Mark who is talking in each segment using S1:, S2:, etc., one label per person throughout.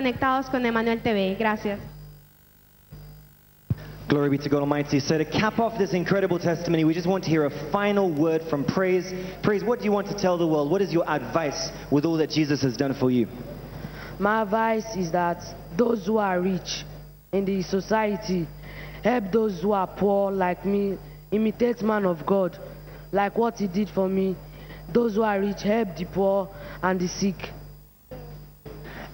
S1: conectados con Emmanuel TV. Gracias.
S2: Glory be to God Almighty. So, to cap off this incredible testimony, we just want to hear a final word from Praise. Praise, what do you want to tell the world? What is your advice with all that Jesus has done for you?
S3: My advice is that those who are rich in the society help those who are poor like me, imitate man of God, like what he did for me. Those who are rich help the poor and the sick.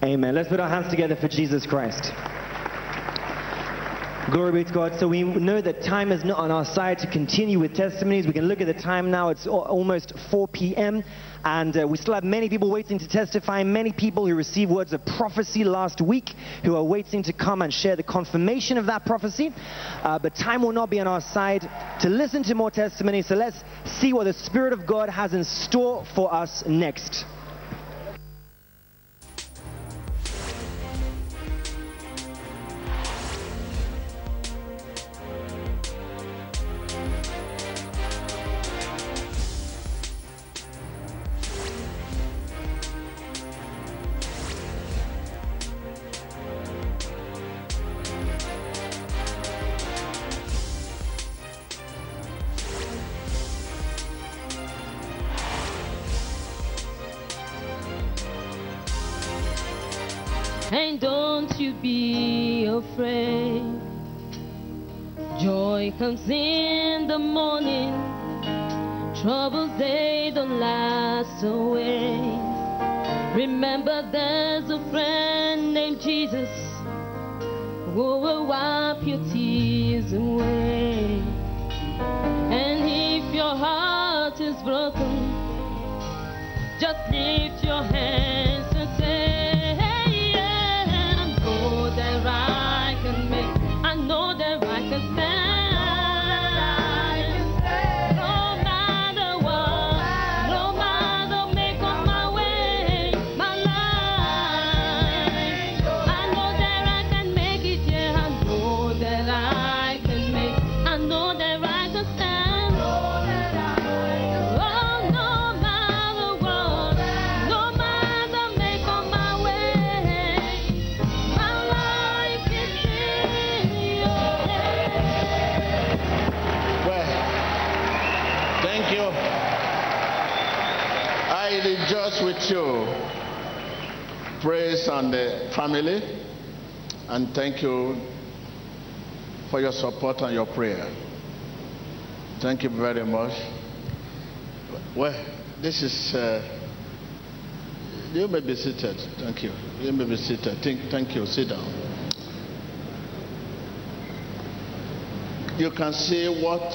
S2: Amen. Let's put our hands together for Jesus Christ. Glory be to God. So we know that time is not on our side to continue with testimonies. We can look at the time now. It's almost 4 p.m. And uh, we still have many people waiting to testify, many people who received words of prophecy last week who are waiting to come and share the confirmation of that prophecy. Uh, but time will not be on our side to listen to more testimonies. So let's see what the Spirit of God has in store for us next.
S4: Afraid. Joy comes in the morning. Troubles they don't last away. Remember there's a friend named Jesus who will wipe your tears away. And if your heart is broken, just lift your hands and
S5: the family. And thank you for your support and your prayer. Thank you very much. Well, this is. Uh, you may be seated. Thank you. You may be seated. Thank, thank you. Sit down. you can see what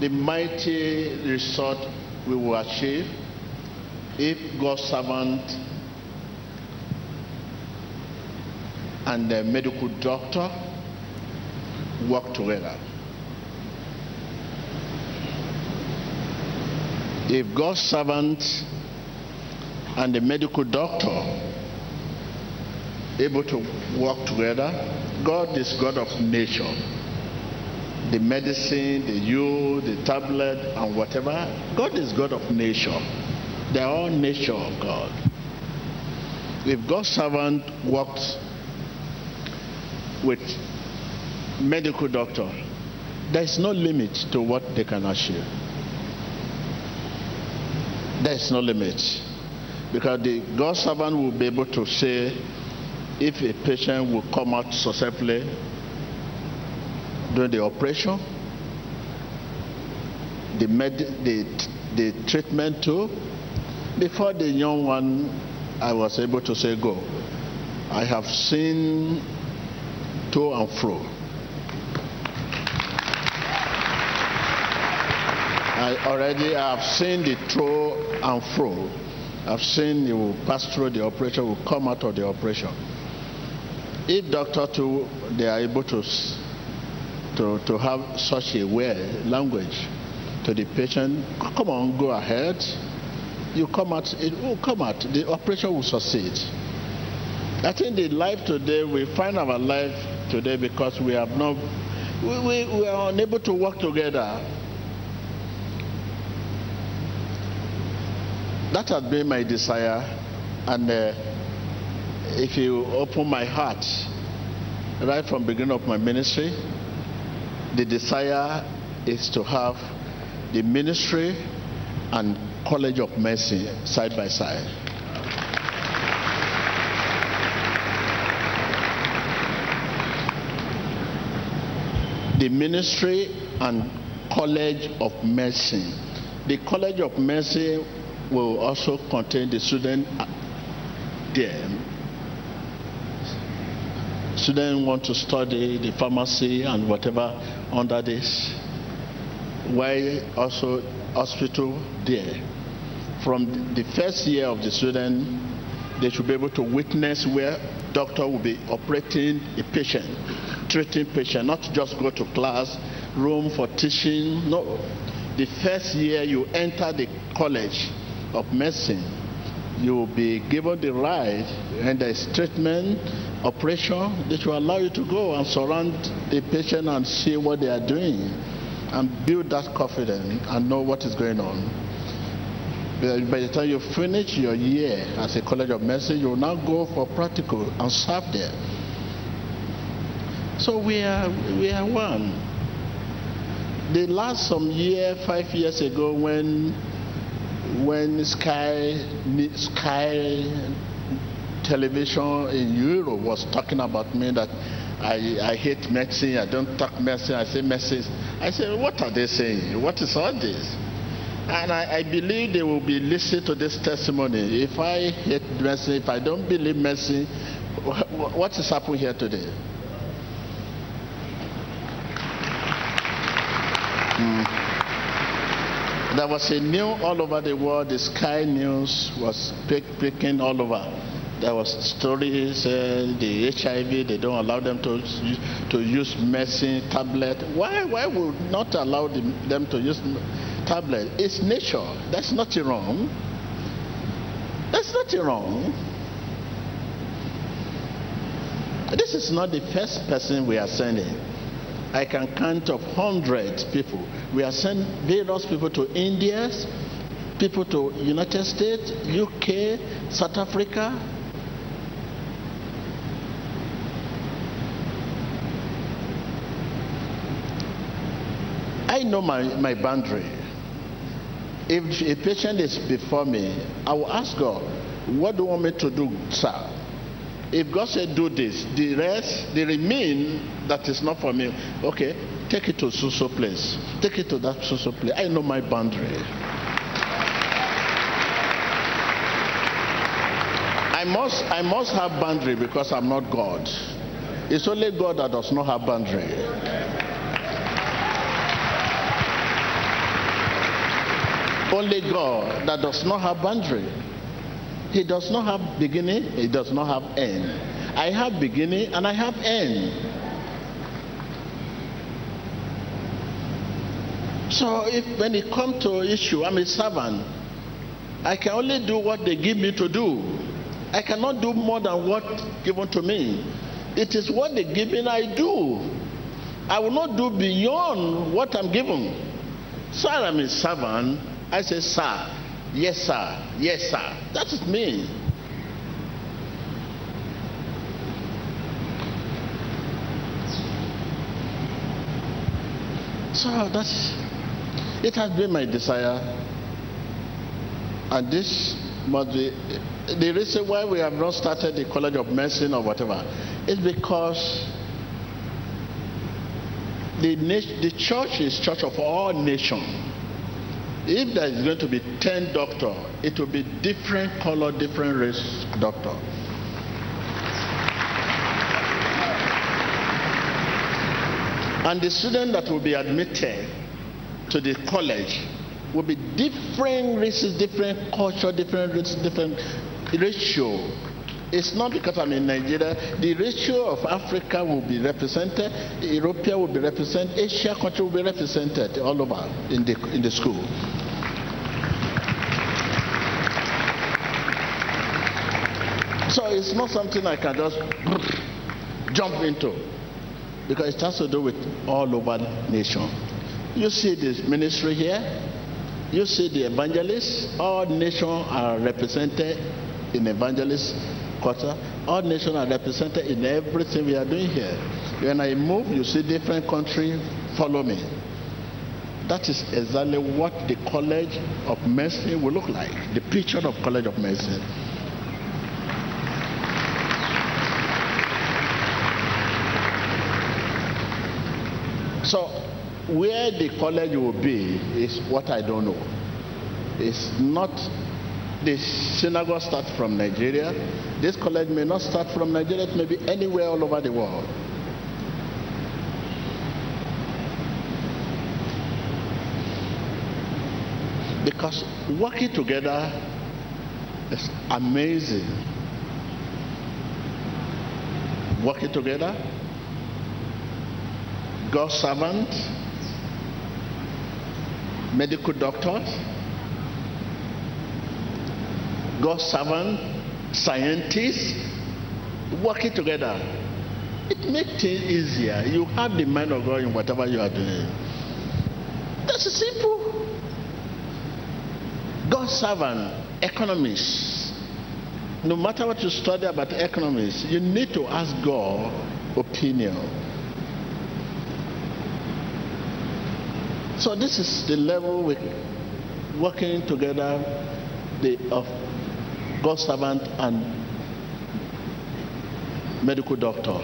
S5: the mighty result we will achieve if God's servant and the medical doctor work together. If God's servant and the medical doctor able to work together. God is God of nature. The medicine, the you, the tablet, and whatever. God is God of nature. They are all nature of God. If God's servant works with medical doctor, there is no limit to what they can achieve. There is no limit. Because the God's servant will be able to say, if a patient will come out successfully during the operation, the, med- the, the treatment too, before the young one, I was able to say, go. I have seen to and fro. I already have seen the to and fro. I've seen you will pass through the operation, will come out of the operation. If doctor too, they are able to, to, to have such a way, language to the patient, come on, go ahead. You come out, it will come out. The operation will succeed. I think the life today, we find our life today because we have not, we, we, we are unable to work together. That has been my desire, and uh, if you open my heart, right from the beginning of my ministry, the desire is to have the ministry and College of Mercy side by side. The ministry and College of medicine. The College of medicine will also contain the student uh, there. Students want to study the pharmacy and whatever under this. Why also hospital there? From the first year of the student, they should be able to witness where doctor will be operating a patient, treating patient, not just go to class, room for teaching. No, the first year you enter the college of medicine, you will be given the right and is treatment, operation. that will allow you to go and surround the patient and see what they are doing and build that confidence and know what is going on. By the time you finish your year as a college of medicine, you will now go for practical and serve there. So we are we are one. The last some year, five years ago, when when Sky Sky Television in Europe was talking about me that I, I hate medicine, I don't talk medicine, I say medicine. I said, what are they saying? What is all this? And I, I, believe they will be listening to this testimony. If I hate medicine, if I don't believe medicine, what is happening here today? Mm. There was a news all over the world. The Sky News was picking all over. There was stories, uh, the HIV, they don't allow them to to use medicine, tablet. Why, why would not allow them, them to use tablet? It's nature. That's nothing wrong. That's nothing wrong. This is not the first person we are sending. I can count of hundreds people. We are sending various people to India, people to United States, UK, South Africa. I know my, my boundary. If a patient is before me, I will ask God, what do you want me to do, sir? If God said do this, the rest, the remain that is not for me, okay, take it to so place. Take it to that so place. I know my boundary. I must I must have boundary because I'm not God. It's only God that does not have boundary. Only God that does not have boundary. He does not have beginning, he does not have end. I have beginning and I have end. So if when it comes to issue, I'm a servant. I can only do what they give me to do. I cannot do more than what given to me. It is what they give me I do. I will not do beyond what I'm given. So I'm a servant. I say, sir, yes, sir, yes, sir. That is me. So that's it has been my desire, and this must be the reason why we have not started the College of Medicine or whatever is because the, the church is church of all nations. If there is going to be 10 doctor, it will be different color, different race doctor. And the student that will be admitted to the college will be different races, different culture, different races, different ratio. It's not because I'm in Nigeria. The ratio of Africa will be represented, Europe will be represented, Asia country will be represented all over in the in the school. So it's not something I can just jump into because it has to do with all over nation. You see this ministry here, you see the evangelists, all nations are represented in evangelists culture. All nations are represented in everything we are doing here. When I move, you see different countries follow me. That is exactly what the College of Medicine will look like. The picture of College of Medicine. So, where the college will be is what I don't know. It's not the synagogue starts from Nigeria. This college may not start from Nigeria, it may be anywhere all over the world. Because working together is amazing. Working together, God's servant, medical doctors, God's servant, scientists, working together. It makes things easier. You have the mind of God in whatever you are doing. That's simple. God's servant, economists. No matter what you study about economics, you need to ask God opinion. So this is the level we working together the, of God's servant and medical doctor.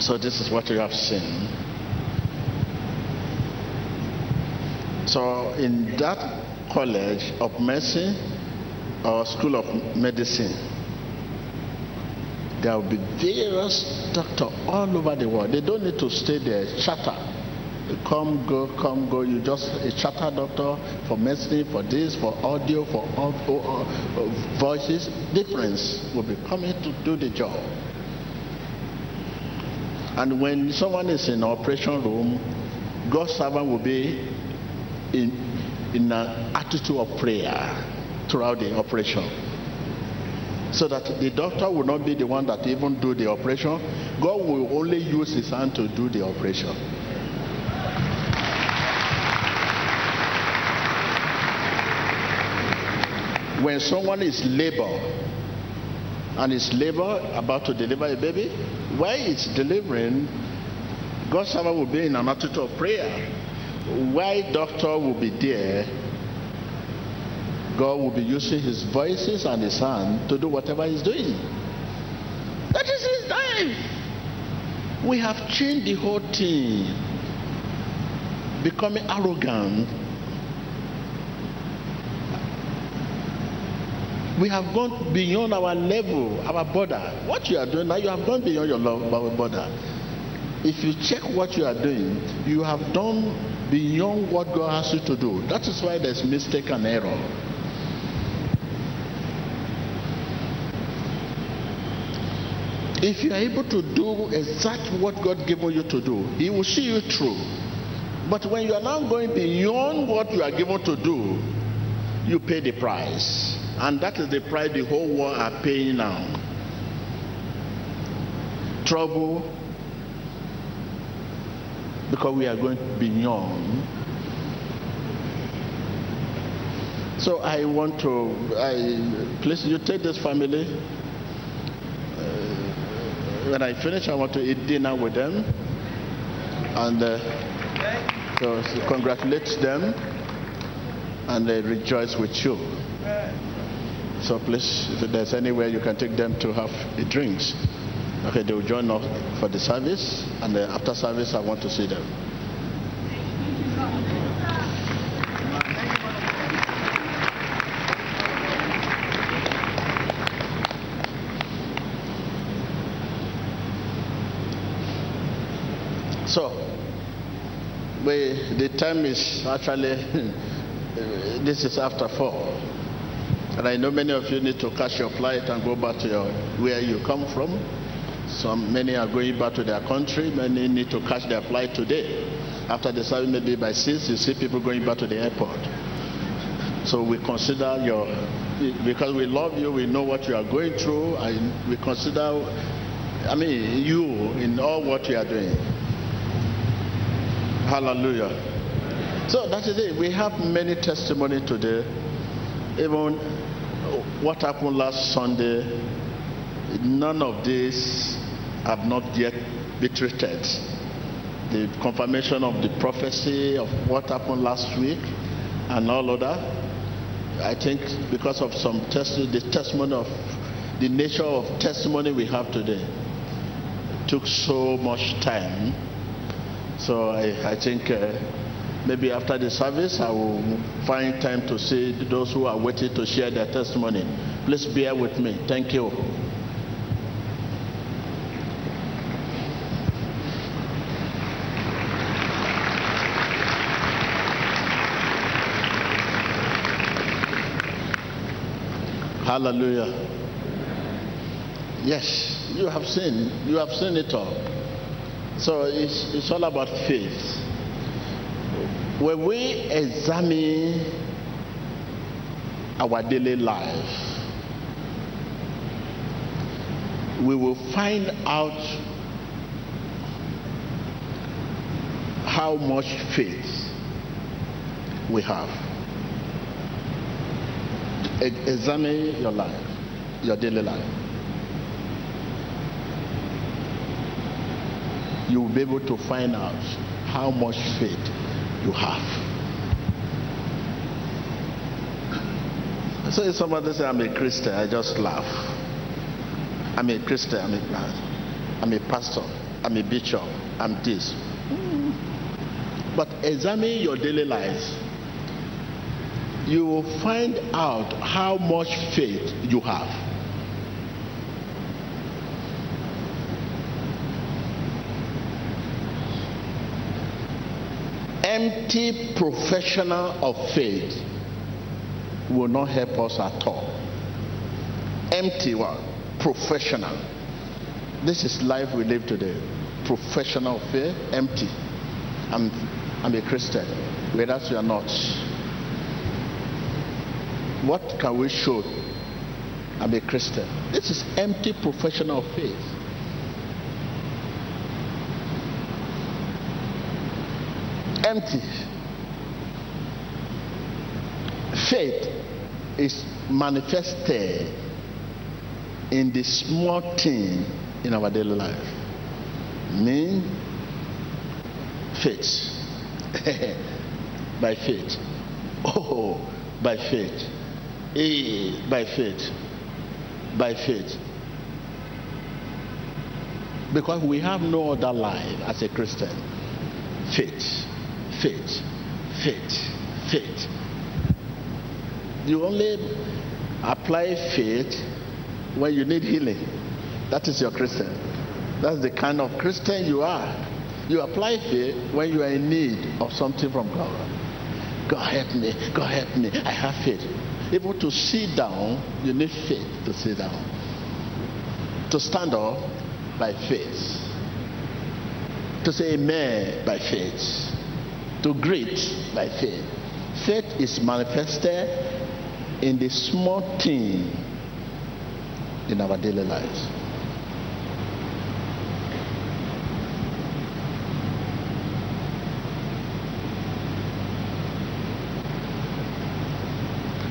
S5: So this is what you have seen. So in that college of medicine or school of medicine, there will be various doctors all over the world. They don't need to stay there, charter. Come, go, come, go. You just a charter doctor for medicine, for this, for audio, for all, all, all, voices. Difference will be coming to do the job. And when someone is in operation room, God's servant will be in, in an attitude of prayer throughout the operation. So that the doctor will not be the one that even do the operation. God will only use his hand to do the operation. When someone is labor and is labor about to deliver a baby, while it's delivering, God's servant will be in an attitude of prayer while doctor will be there, God will be using his voices and his hand to do whatever he's doing. That is his time. We have changed the whole thing, becoming arrogant. We have gone beyond our level, our border. What you are doing now, you have gone beyond your level, our border. If you check what you are doing, you have done beyond what God has you to do. That is why there's mistake and error. If you are able to do exactly what God given you to do, He will see you through. But when you are now going beyond what you are given to do, you pay the price. And that is the price the whole world are paying now. Trouble, because we are going to be young. So I want to, I please you take this family. Uh, when I finish, I want to eat dinner with them, and uh, so, so congratulate them, and they rejoice with you. So please, if there's anywhere you can take them to have drinks. Okay, they will join us for the service, and then after service, I want to see them. So, we, the time is actually, this is after four. And I know many of you need to catch your flight and go back to your, where you come from. Some many are going back to their country. Many need to catch their flight today. After the service, maybe by six, you see people going back to the airport. So we consider your, because we love you, we know what you are going through, and we consider, I mean, you in all what you are doing. Hallelujah. So that is it. We have many testimony today. Even what happened last Sunday, none of this have not yet been treated. The confirmation of the prophecy of what happened last week and all of that. I think because of some test, the testimony of the nature of testimony we have today took so much time. So I, I think uh, maybe after the service I will find time to see those who are waiting to share their testimony. Please bear with me. Thank you. Hallelujah. Yes, you have seen, you have seen it all. So it's, it's all about faith. When we examine our daily life, we will find out how much faith we have. Examine your life, your daily life. You will be able to find out how much faith you have. So if somebody say I'm a Christian, I just laugh. I'm a Christian, I'm a, I'm a pastor, I'm a bishop, I'm this. But examine your daily life. You will find out how much faith you have. Empty professional of faith will not help us at all. Empty one, professional. This is life we live today. Professional of faith, empty. I'm, I'm a Christian, whereas you are not. What can we show? I'm a Christian. This is empty professional faith. Empty. Faith is manifested in the small thing in our daily life. Mean faith. by faith. Oh, by faith. Eh, by faith. By faith. Because we have no other life as a Christian. Faith. Faith. Faith. Faith. You only apply faith when you need healing. That is your Christian. That's the kind of Christian you are. You apply faith when you are in need of something from God. God help me. God help me. I have faith. Even to sit down, you need faith to sit down. To stand up by faith. To say amen by faith. To greet by faith. Faith is manifested in the small thing in our daily lives.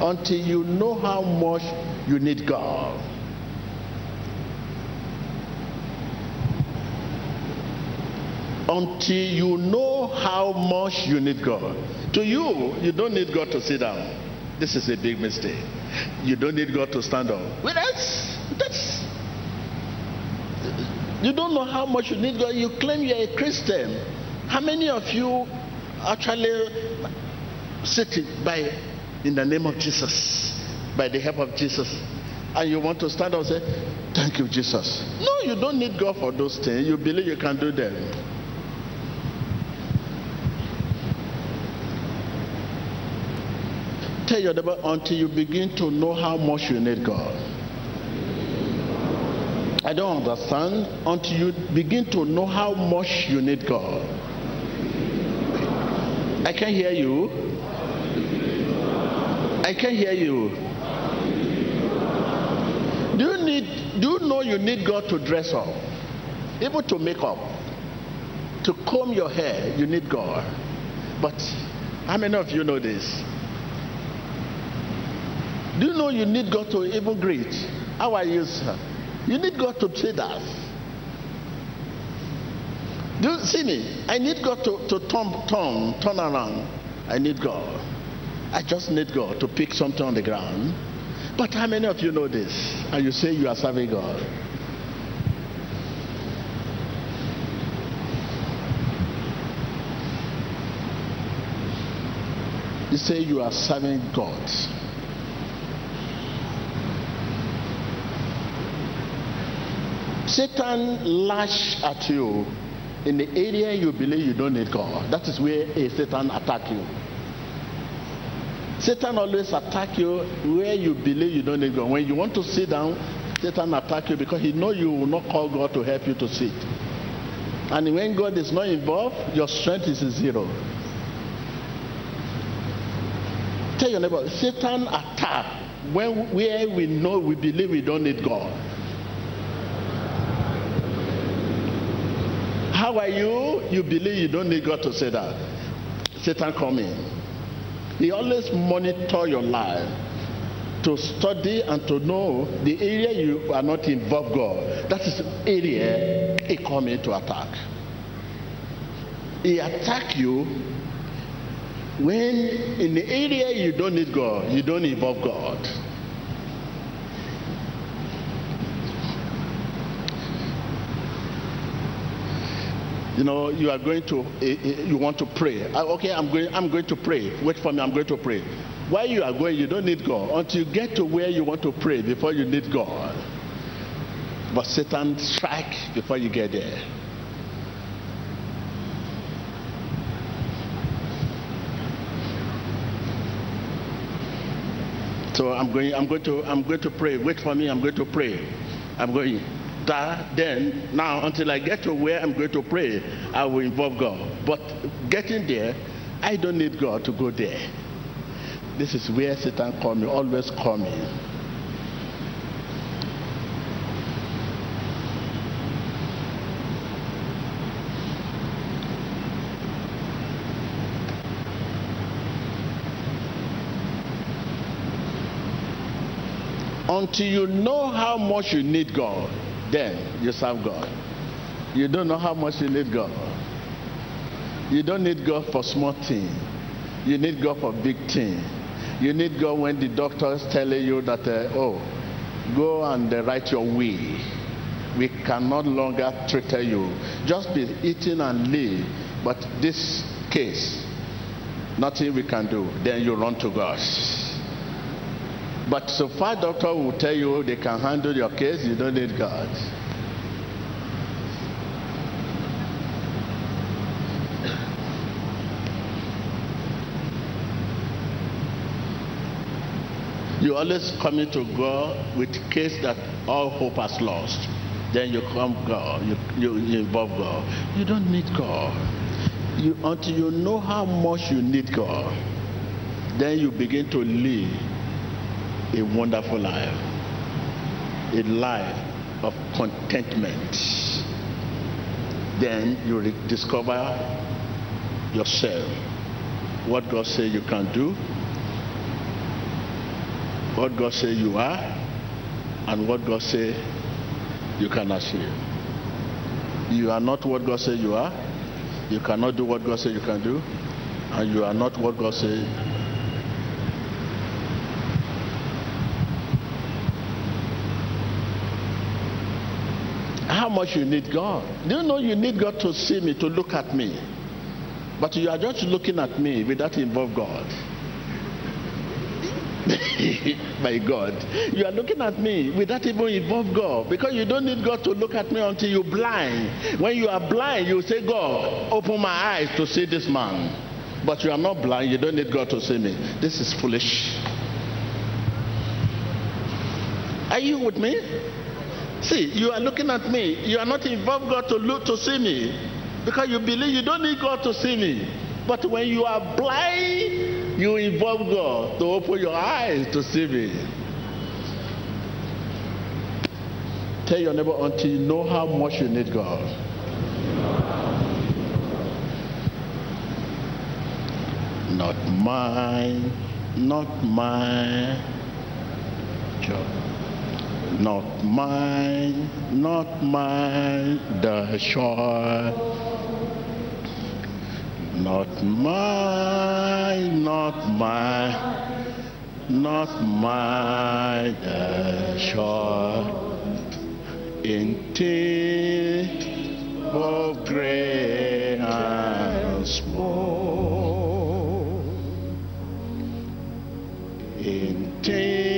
S5: Until you know how much you need God. Until you know how much you need God. To you, you don't need God to sit down. This is a big mistake. You don't need God to stand up. Well, that's that's you don't know how much you need God. You claim you're a Christian. How many of you actually sit by in the name of Jesus, by the help of Jesus, and you want to stand up and say, Thank you, Jesus? No, you don't need God for those things. You believe you can do them. Tell your neighbor until you begin to know how much you need God. I don't understand until you begin to know how much you need God. I can hear you. I can hear you. Do you need do you know you need God to dress up? Even to make up. To comb your hair, you need God. But how many of you know this? Do you know you need God to even greet? How are you, sir? You need God to say that. Do you see me? I need God to, to turn, turn, turn around. I need God. I just need God to pick something on the ground. But how many of you know this? And you say you are serving God? You say you are serving God. Satan lash at you in the area you believe you don't need God. That is where a Satan attack you. Satan always attack you where you believe you don't need God. When you want to sit down, Satan attack you because he know you will not call God to help you to sit. And when God is not involved, your strength is zero. Tell your neighbor, Satan attack when where we know we believe we don't need God. How are you? You believe you don't need God to say that. Satan coming. He always monitor your life to study and to know the area you are not involved God. That is area he come in to attack. He attack you when in the area you don't need God, you don't involve God. You know you are going to uh, you want to pray. Uh, okay i'm going i'm going to pray. Wait for me i'm going to pray. While you are going you don't need god. Until you get to where you want to pray before you need god. But satan strike before you get there. So i'm going i'm going to i'm going to pray. Wait for me i'm going to pray. I'm going then now until I get to where I'm going to pray, I will involve God. But getting there, I don't need God to go there. This is where Satan coming, always coming. Until you know how much you need God, then you serve God. You don't know how much you need God. You don't need God for small things. You need God for big things. You need God when the doctor is telling you that, uh, oh, go and uh, write your will. We cannot longer treat you. Just be eating and live. But this case, nothing we can do. Then you run to God. But so far, doctor will tell you they can handle your case. You don't need God. You always coming to God with case that all hope has lost. Then you come God, you, you, you involve God. You don't need God. You, until you know how much you need God, then you begin to live a wonderful life, a life of contentment. Then you discover yourself, what God says you can do, what God says you are, and what God says you can achieve. You are not what God says you are. You cannot do what God says you can do. And you are not what God says how much you need God. Do you know you need God to see me, to look at me? But you are just looking at me without involve God. My God. You are looking at me without even involve God because you don't need God to look at me until you're blind. When you are blind, you say, God, open my eyes to see this man. But you are not blind, you don't need God to see me. This is foolish. Are you with me? See, you are looking at me. You are not involved God to look to see me because you believe you don't need God to see me. But when you are blind, you involve God to open your eyes to see me. Tell your neighbor until you know how much you need God. Not mine, not my scripture. Not mine, not mine, the shore. Not mine, not mine, not mine, the shore. In tea of gray and small. In timber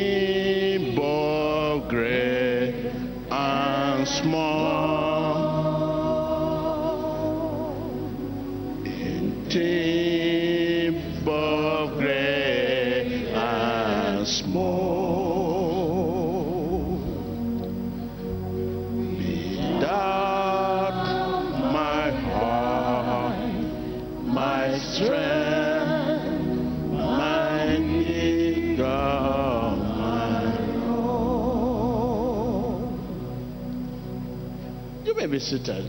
S5: be seated.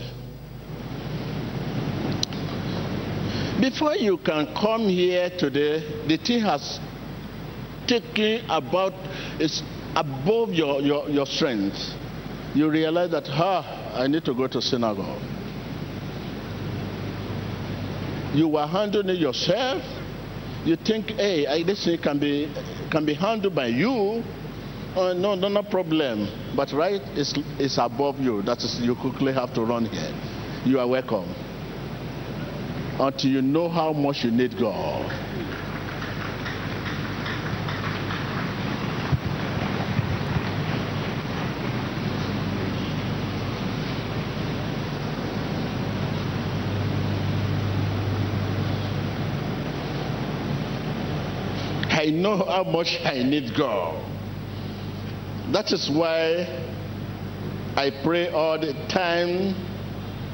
S5: Before you can come here today, the thing has taken about it's above your, your, your strength. You realize that, ha, I need to go to synagogue. You were handling it yourself. You think, hey, I, this thing can be can be handled by you. Oh, no, no, no problem. But right is is above you. That is, you quickly have to run here. You are welcome. Until you know how much you need God. I know how much I need God. That is why I pray all the time,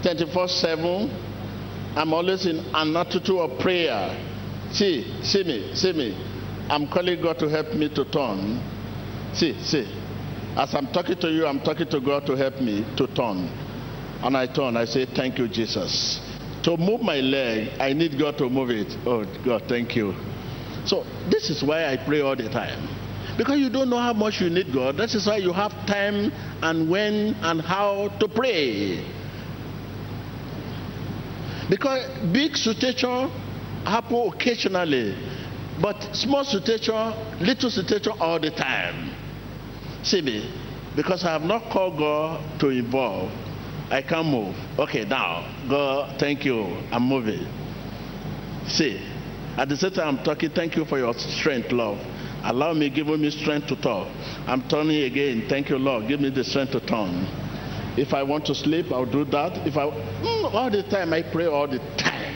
S5: 24 7. I'm always in an attitude of prayer. See, see me, see me. I'm calling God to help me to turn. See, see. As I'm talking to you, I'm talking to God to help me to turn. And I turn, I say, Thank you, Jesus. To move my leg, I need God to move it. Oh, God, thank you. So this is why I pray all the time. Because you don't know how much you need God. That is why you have time and when and how to pray. Because big situation happen occasionally, but small situation, little situation all the time. See me, because I have not called God to involve. I can't move. Okay, now, God, thank you. I'm moving. See, at the same time, I'm talking, thank you for your strength, Lord. Allow me, give me strength to talk. I'm turning again. Thank you, Lord. Give me the strength to turn. If I want to sleep, I'll do that. If I, mm, all the time, I pray all the time.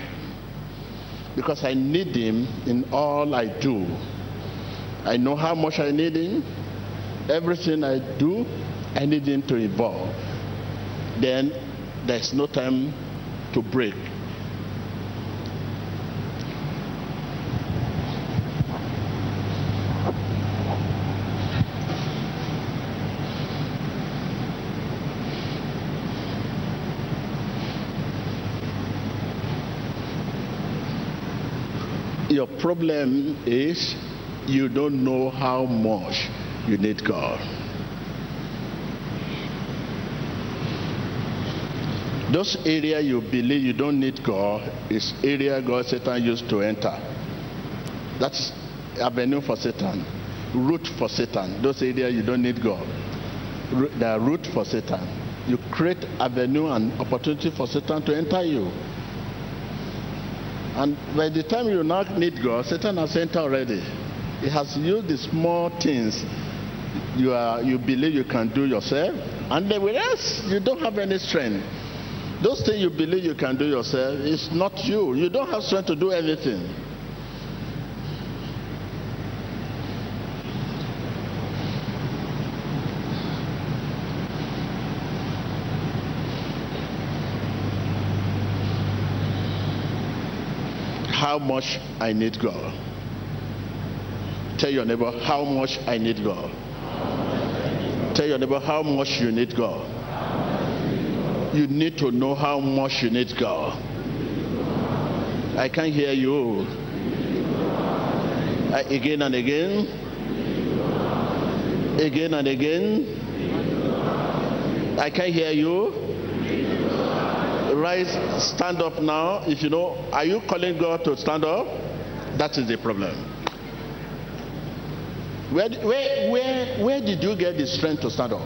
S5: Because I need Him in all I do. I know how much I need Him. Everything I do, I need Him to involve. Then there's no time to break. Your problem is you don't know how much you need God. Those area you believe you don't need God is area God Satan used to enter. That's avenue for Satan, route for Satan. Those area you don't need God. Are route for Satan. You create avenue and opportunity for Satan to enter you. And by the time you now need God, Satan has entered already. He has used the small things you are you believe you can do yourself, and the rest you don't have any strength. Those things you believe you can do yourself is not you. You don't have strength to do anything. How much I need God. Tell your neighbor how much I need God. Tell your neighbor how much you need God. You need to know how much you need God. I can't hear you. Uh, again and again. Again and again. I can't hear you. Rise, stand up now. If you know, are you calling God to stand up? That is the problem. Where, where, where, where did you get the strength to stand up?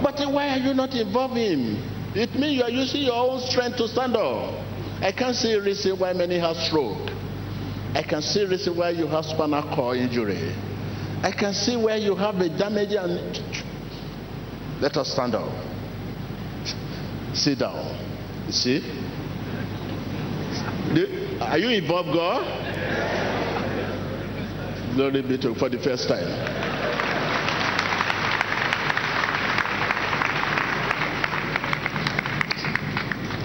S5: But why are you not involving? Him? It means you are using your own strength to stand up. I can't see a reason why many have stroke. I can see a reason why you have spinal cord injury. I can see where you have a damage and let us stand up. Sit down. You see? Are you involved, God? Glory be to for the first time.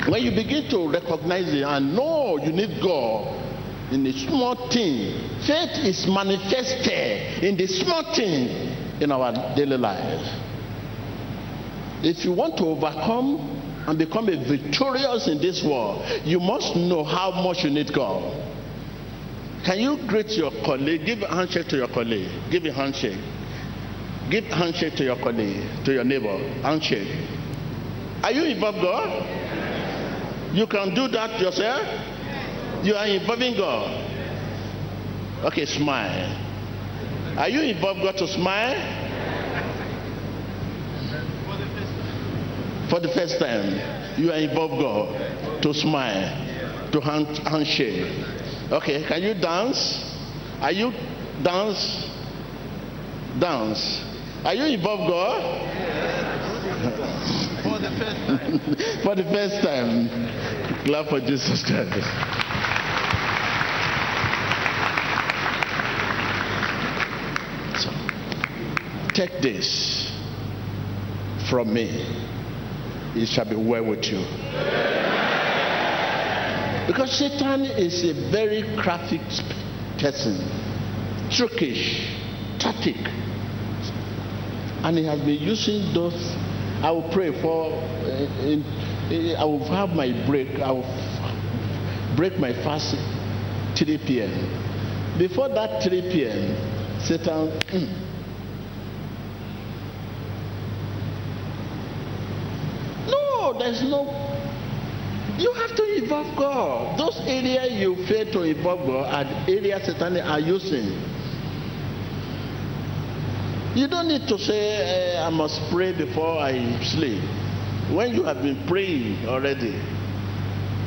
S5: When you begin to recognize it and know you need God in a small thing, faith is manifested in the small thing in our daily life. If you want to overcome and become a victorious in this world, you must know how much you need God. Can you greet your colleague? Give a handshake to your colleague. Give a handshake. Give a handshake to your colleague, to your neighbor. Handshake. Are you involved, God? You can do that yourself. You are involving God. Okay, smile. Are you involved God to smile? For the first time, you are above God to smile, to hand, handshake. Okay, can you dance? Are you dance? Dance. Are you above God? For the first time. for the first time. Clap for Jesus Christ. So, take this from me. It shall be well with you. Because Satan is a very crafty person, trickish, tactic. And he has been using those I will pray for. Uh, in, uh, I will have my break. I will break my fast 3 p.m. Before that 3 p.m., Satan. Mm, no, there's no. You have to involve God. Those areas you fail to involve God are areas Satan are using. You don't need to say, uh, I must pray before I sleep. When you have been praying already,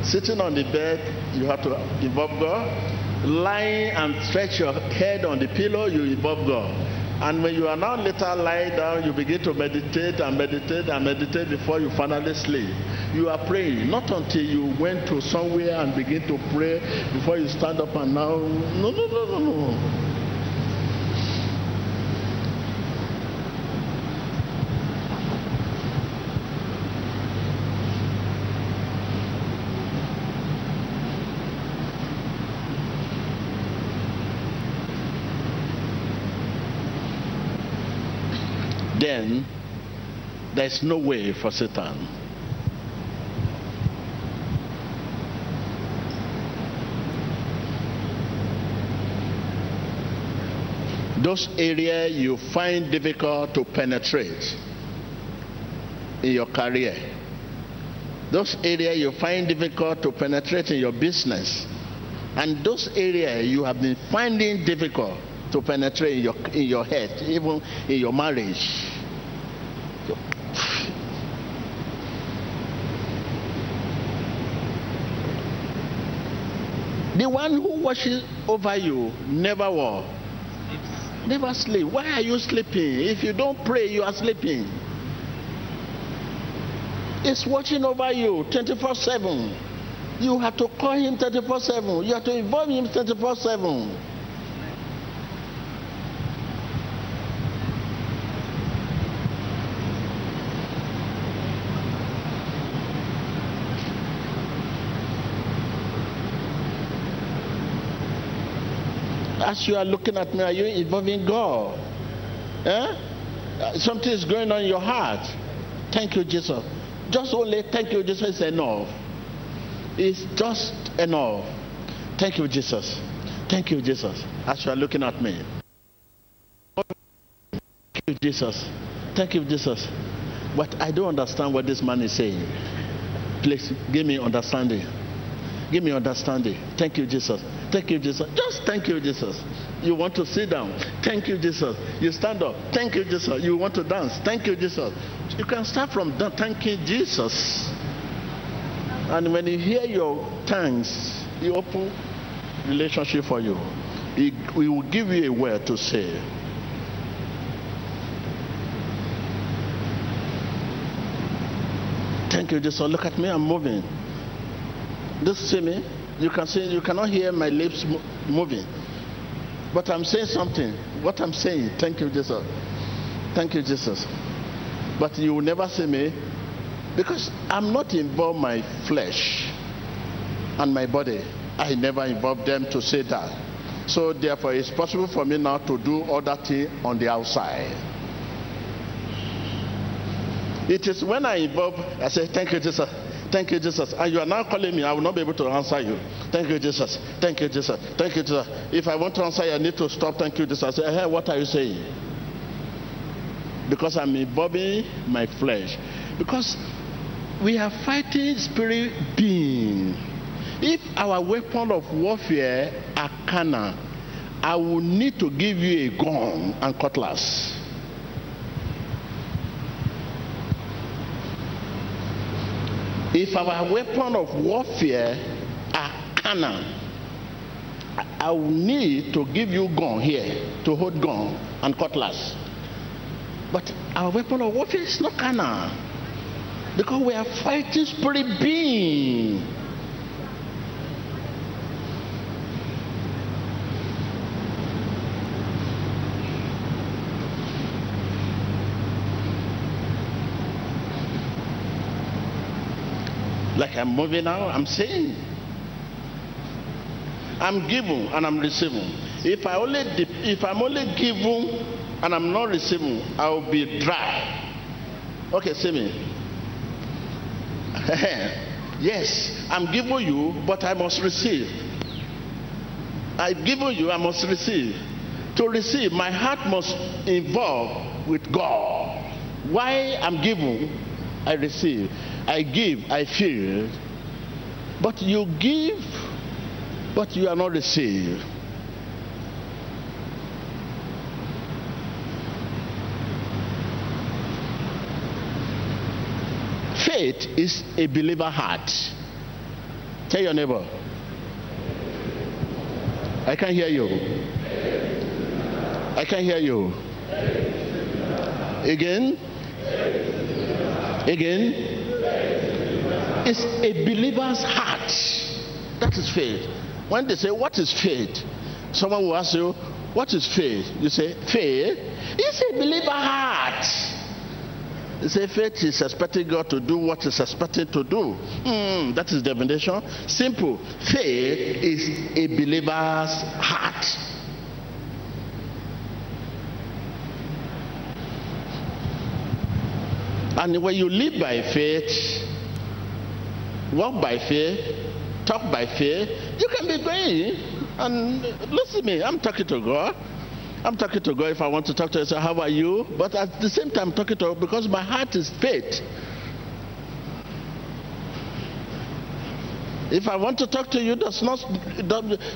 S5: sitting on the bed, you have to involve God. Lying and stretch your head on the pillow, you involve God. And when you are now later lying down, you begin to meditate and meditate and meditate before you finally sleep. You are praying, not until you went to somewhere and begin to pray before you stand up and now. No, no, no, no, no. There's no way for Satan. Those areas you find difficult to penetrate in your career, those areas you find difficult to penetrate in your business, and those areas you have been finding difficult to penetrate in your, in your head, even in your marriage. The one who watches over you never will. Never sleep. Why are you sleeping? If you don't pray, you are sleeping. It's watching over you 24 7. You have to call him 24 7. You have to involve him 24 7. As you are looking at me, are you involving God? Eh? Something is going on in your heart. Thank you, Jesus. Just only thank you, Jesus is enough. It's just enough. Thank you, Jesus. Thank you, Jesus. As you are looking at me. Thank you, Jesus. Thank you, Jesus. But I don't understand what this man is saying. Please give me understanding. Give me understanding. Thank you, Jesus. Thank you, Jesus. Just thank you, Jesus. You want to sit down. Thank you, Jesus. You stand up. Thank you, Jesus. You want to dance. Thank you, Jesus. You can start from that. Thank you, Jesus. And when you hear your thanks, He open relationship for you. He, he will give you a word to say. Thank you, Jesus. Look at me. I'm moving. Just see me. You can see. You cannot hear my lips mo- moving, but I'm saying something. What I'm saying. Thank you, Jesus. Thank you, Jesus. But you will never see me because I'm not involved my flesh and my body. I never involve them to say that. So therefore, it's possible for me now to do other things on the outside. It is when I involve, I say, Thank you, Jesus. Thank you, Jesus. And you are now calling me, I will not be able to answer you. Thank you, Jesus. Thank you, Jesus. Thank you, Jesus. If I want to answer you, I need to stop. Thank you, Jesus. Say, hey, what are you saying? Because I'm involving my flesh. Because we are fighting spirit being. If our weapon of warfare are carnal, I will need to give you a gun and cutlass. If our weapon of warfare are carnal, I- will need to give you gun here to hold gun and cutlass. But our weapon of warfare is not carnal Because we are fighting spirit being. I'm moving now, I'm saying. I'm giving and I'm receiving. If I only if I'm only giving and I'm not receiving, I will be dry. Okay, see me. yes, I'm giving you, but I must receive. I give you, I must receive. To receive, my heart must involve with God. Why I'm giving, I receive. I give, I feel. But you give, but you are not received. Faith is a believer heart. Tell your neighbor. I can't hear you. I can't hear you. Again. Again. It's a believer's heart. That is faith. When they say, What is faith? Someone will ask you, What is faith? You say, Faith is a believer heart. You say faith is expecting God to do what is expected to do. Hmm, that is definition. Simple. Faith is a believer's heart. And when you live by faith, walk by faith, talk by faith, you can be going. And listen to me, I'm talking to God. I'm talking to God if I want to talk to you, So How are you? But at the same time, I'm talking to God because my heart is faith. If I want to talk to you, does not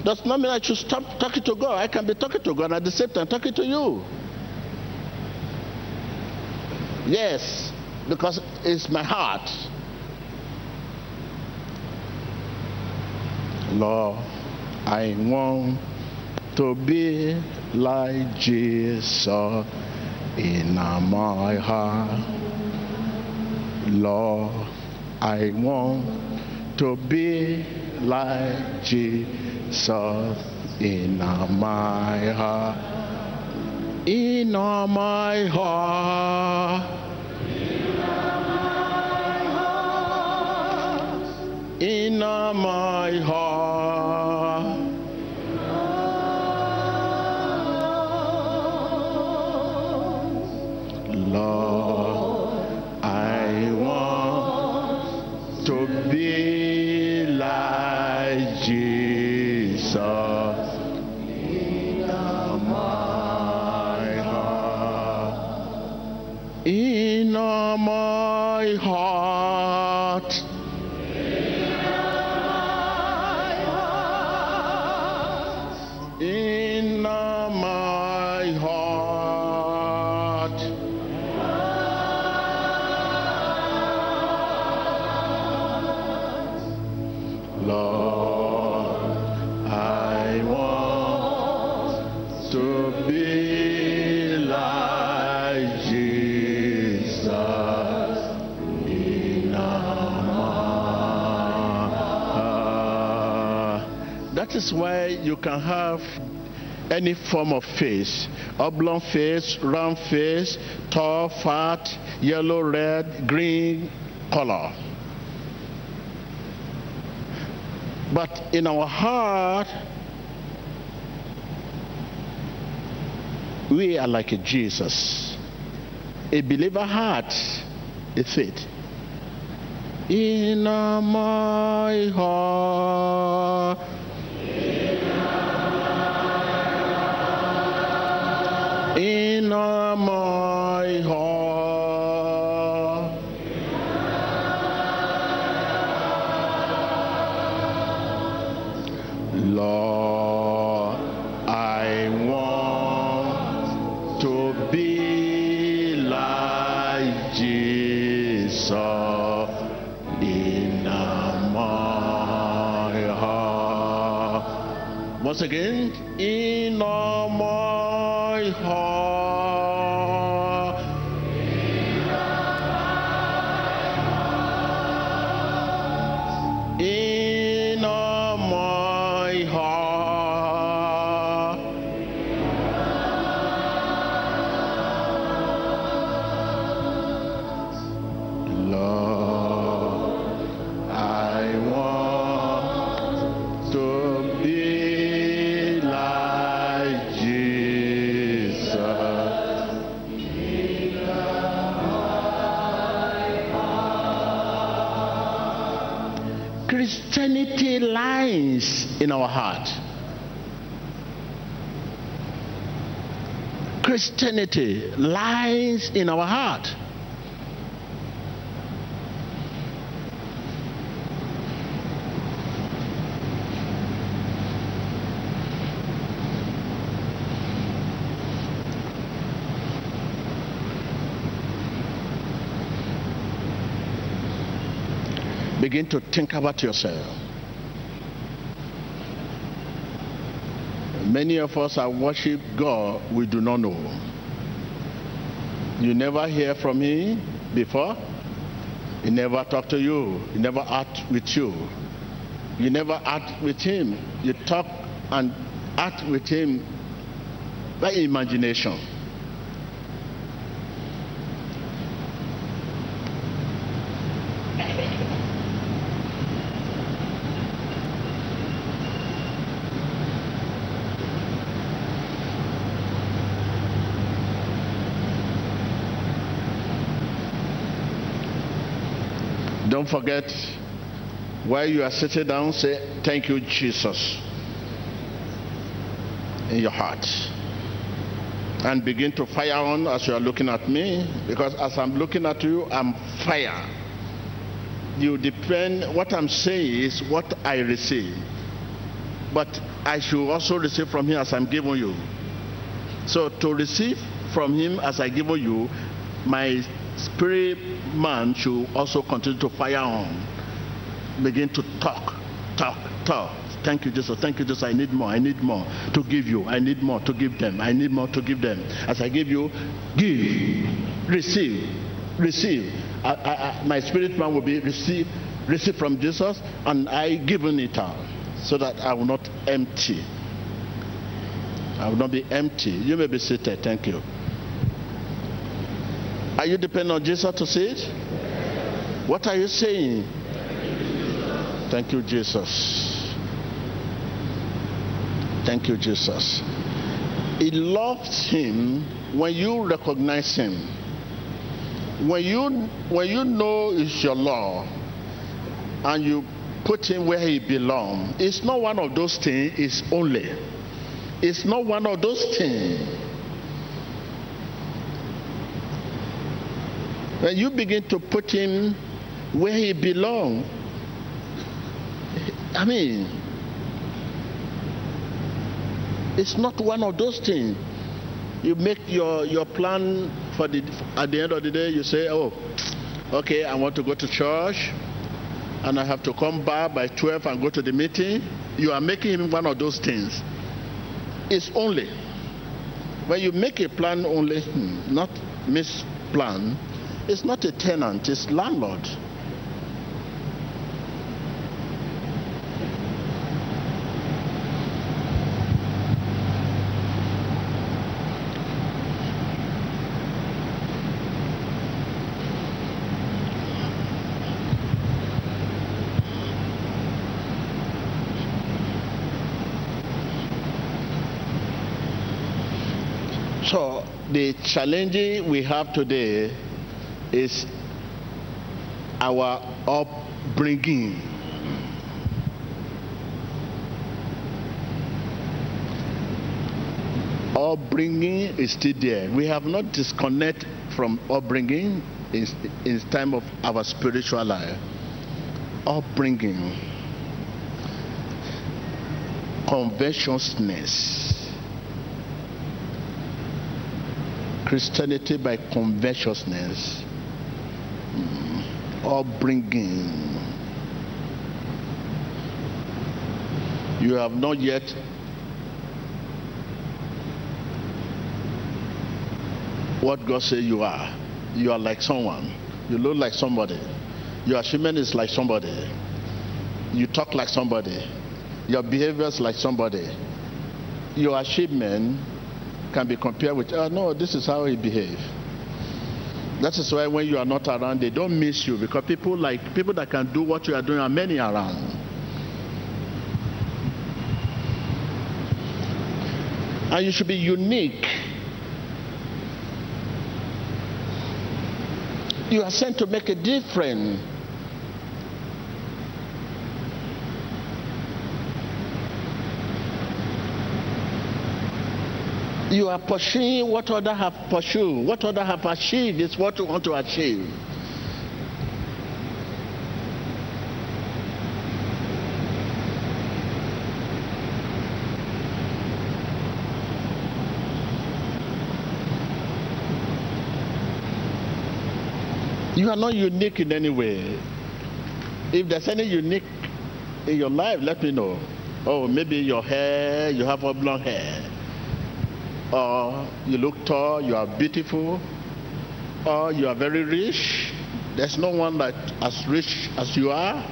S5: does not mean I should stop talking to God. I can be talking to God and at the same time talking to you. Yes, because it's my heart. Lord, I want to be like Jesus in my heart. Lord, I want to be like Jesus in my heart. In my heart. In my heart. You can have any form of face oblong face, round face, tall, fat, yellow, red, green color. But in our heart, we are like a Jesus. A believer heart is faith. In my heart. My heart. Lord, I want to be like Jesus in my heart. Once again, Christianity lies in our heart. Begin to think about yourself. Many of us have worshiped God we do not know. You never hear from Him before. He never talk to you. He never act with you. You never act with Him. You talk and act with Him by imagination. Don't forget while you are sitting down, say, Thank you, Jesus, in your heart. And begin to fire on as you are looking at me, because as I'm looking at you, I'm fire. You depend, what I'm saying is what I receive. But I should also receive from Him as I'm giving you. So to receive from Him as I give you, my spirit man should also continue to fire on. Begin to talk, talk, talk. Thank you, Jesus. Thank you, Jesus. I need more. I need more to give you. I need more to give them. I need more to give them. As I give you, give, receive, receive. I, I, I, my spirit man will be receive, receive from Jesus, and I given it out, so that I will not empty. I will not be empty. You may be seated. Thank you. Are you depending on Jesus to see it? What are you saying? Thank you, Jesus. Thank you, Jesus. He loves him when you recognize him. When you when you know it's your law and you put him where he belongs, it's not one of those things, it's only. It's not one of those things. When you begin to put him where he belongs, I mean, it's not one of those things. You make your, your plan for the at the end of the day, you say, Oh, okay, I want to go to church and I have to come back by 12 and go to the meeting. You are making him one of those things. It's only when you make a plan only, hmm, not miss plan, it's not a tenant, it's landlord. So the challenge we have today is our upbringing. Upbringing is still there. We have not disconnected from upbringing in, in time of our spiritual life. Upbringing, conventionalness. Christianity by conventionalness, upbringing. You have not yet what God says you are. You are like someone. You look like somebody. Your achievement is like somebody. You talk like somebody. Your behavior is like somebody. Your achievement can be compared with, oh, no, this is how he behaves. That is why when you are not around, they don't miss you because people like people that can do what you are doing are many around. And you should be unique. You are sent to make a difference. You are pursuing what others have pursued. What others have achieved is what you want to achieve. You are not unique in any way. If there's any unique in your life, let me know. Oh, maybe your hair, you have oblong hair. Or you look tall, you are beautiful. Or you are very rich. There's no one that as rich as you are.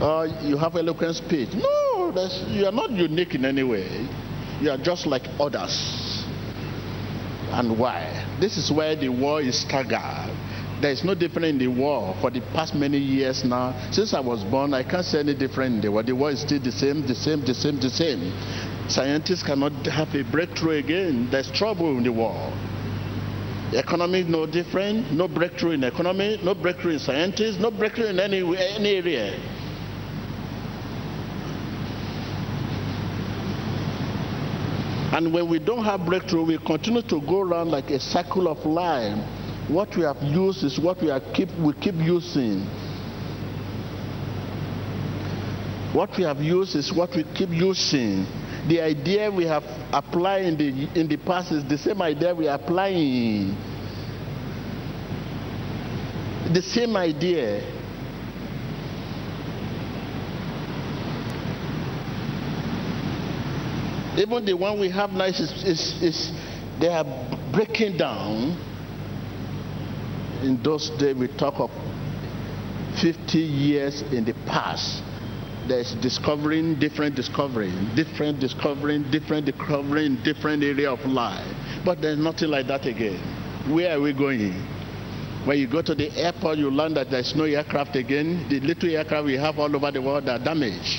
S5: Or you have eloquent speech. No, you are not unique in any way. You are just like others. And why? This is where the war is staggered there is no difference in the war for the past many years now. Since I was born, I can't see any difference in the war. The war is still the same, the same, the same, the same. Scientists cannot have a breakthrough again. There's trouble in the world. The economy is no different. No breakthrough in economy. No breakthrough in scientists. No breakthrough in any any area. And when we don't have breakthrough, we continue to go around like a cycle of life what we have used is what we are keep we keep using. What we have used is what we keep using. The idea we have applied in the in the past is the same idea we are applying. The same idea. Even the one we have now is, is, is they are breaking down in those days we talk of 50 years in the past there's discovering different discovering different discovering different discovering different area of life. But there's nothing like that again. Where are we going? When you go to the airport you learn that there's no aircraft again. The little aircraft we have all over the world are damaged.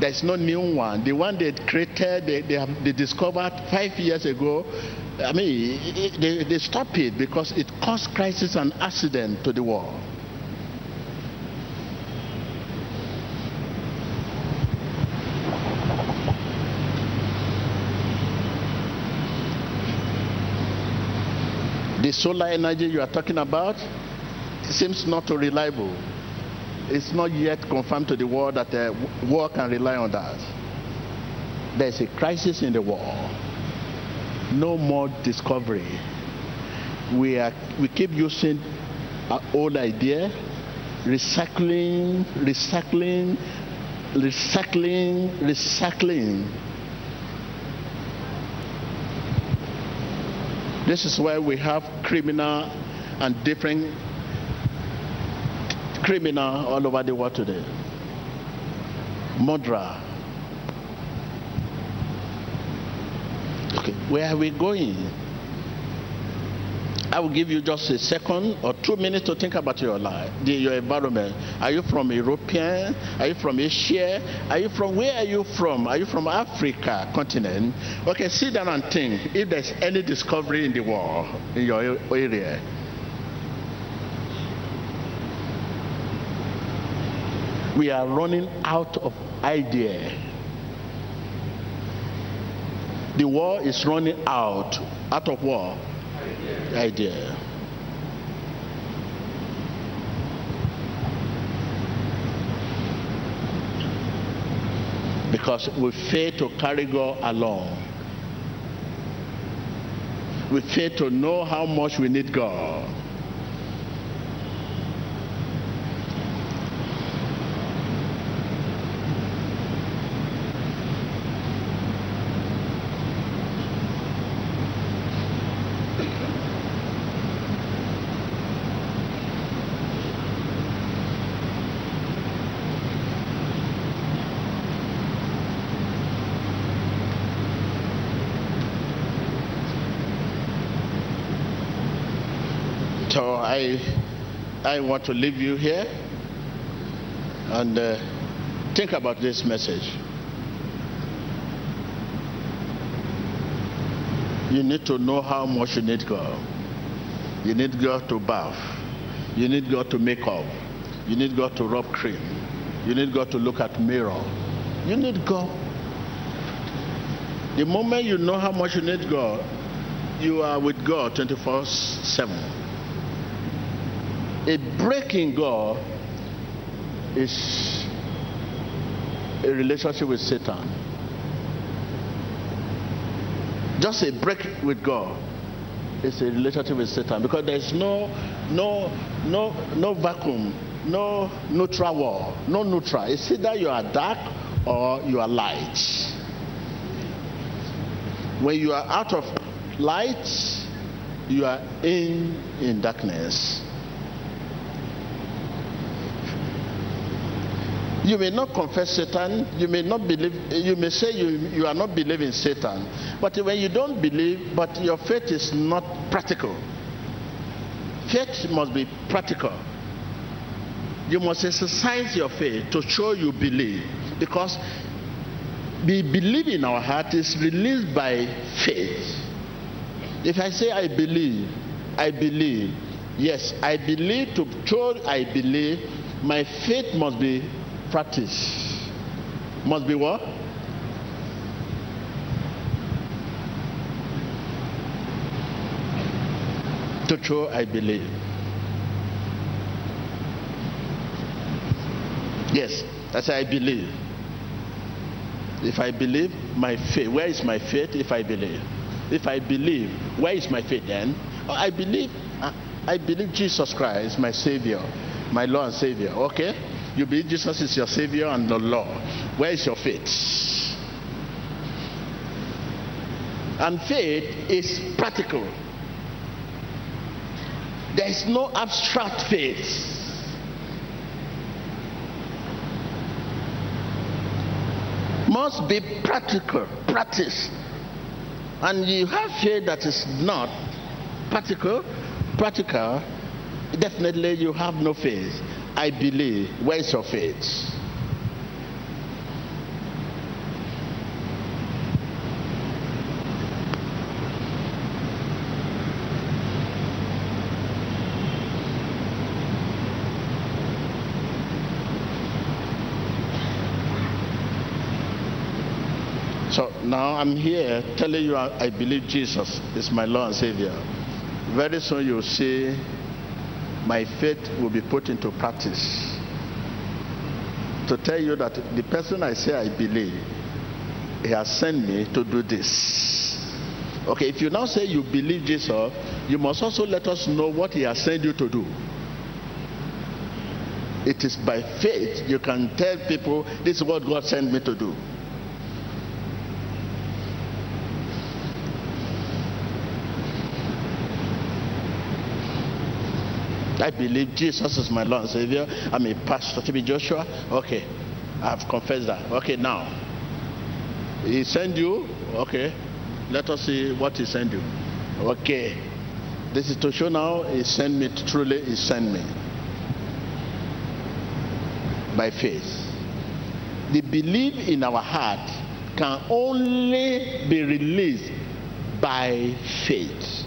S5: There's no new one. The one they created they, they, have, they discovered five years ago I mean, they, they stop it because it caused crisis and accident to the world. The solar energy you are talking about seems not reliable. It's not yet confirmed to the world that uh, the world can rely on that. There's a crisis in the world. No more discovery. We are we keep using our old idea, recycling, recycling, recycling, recycling. This is why we have criminal and different criminal all over the world today. Murderer. Okay, where are we going? I will give you just a second or two minutes to think about your life, the, your environment. Are you from European? Are you from Asia? Are you from where are you from? Are you from Africa continent? Okay, sit down and think if there's any discovery in the world in your area. We are running out of idea. The war is running out. Out of war? Idea. Because we fail to carry God along. We fail to know how much we need God. So I, I want to leave you here and uh, think about this message. You need to know how much you need God. You need God to bath. You need God to make up. You need God to rub cream. You need God to look at mirror. You need God. The moment you know how much you need God, you are with God 24 7 a break in God is a relationship with Satan. Just a break with God is a relationship with Satan because there's no no no no vacuum, no neutral wall, no neutral. It's either you are dark or you are light. When you are out of light, you are in in darkness. You may not confess Satan. You may not believe. You may say you, you are not believing Satan. But when you don't believe, but your faith is not practical. Faith must be practical. You must exercise your faith to show you believe. Because the belief in our heart is released by faith. If I say I believe, I believe. Yes, I believe to show I believe, my faith must be practice must be what? To show I believe. Yes, that's I believe. If I believe, my faith. Where is my faith? If I believe. If I believe, where is my faith then? Oh, I believe. I believe Jesus Christ, my Savior, my Lord and Savior. Okay. You believe Jesus is your Savior and the Lord. Where is your faith? And faith is practical. There is no abstract faith. Must be practical, practice. And you have faith that is not practical, practical, definitely you have no faith. I believe. Where's your faith? So now I'm here telling you I, I believe Jesus is my Lord and Savior. very soon you'll see my faith will be put into practice. To tell you that the person I say I believe, he has sent me to do this. Okay, if you now say you believe Jesus, you must also let us know what he has sent you to do. It is by faith you can tell people this is what God sent me to do. I believe Jesus is my Lord and Savior. I'm a pastor T.B. Joshua. Okay, I've confessed that. Okay, now He sent you. Okay, let us see what He sent you. Okay, this is to show now He sent me. Truly, He sent me by faith. The belief in our heart can only be released by faith.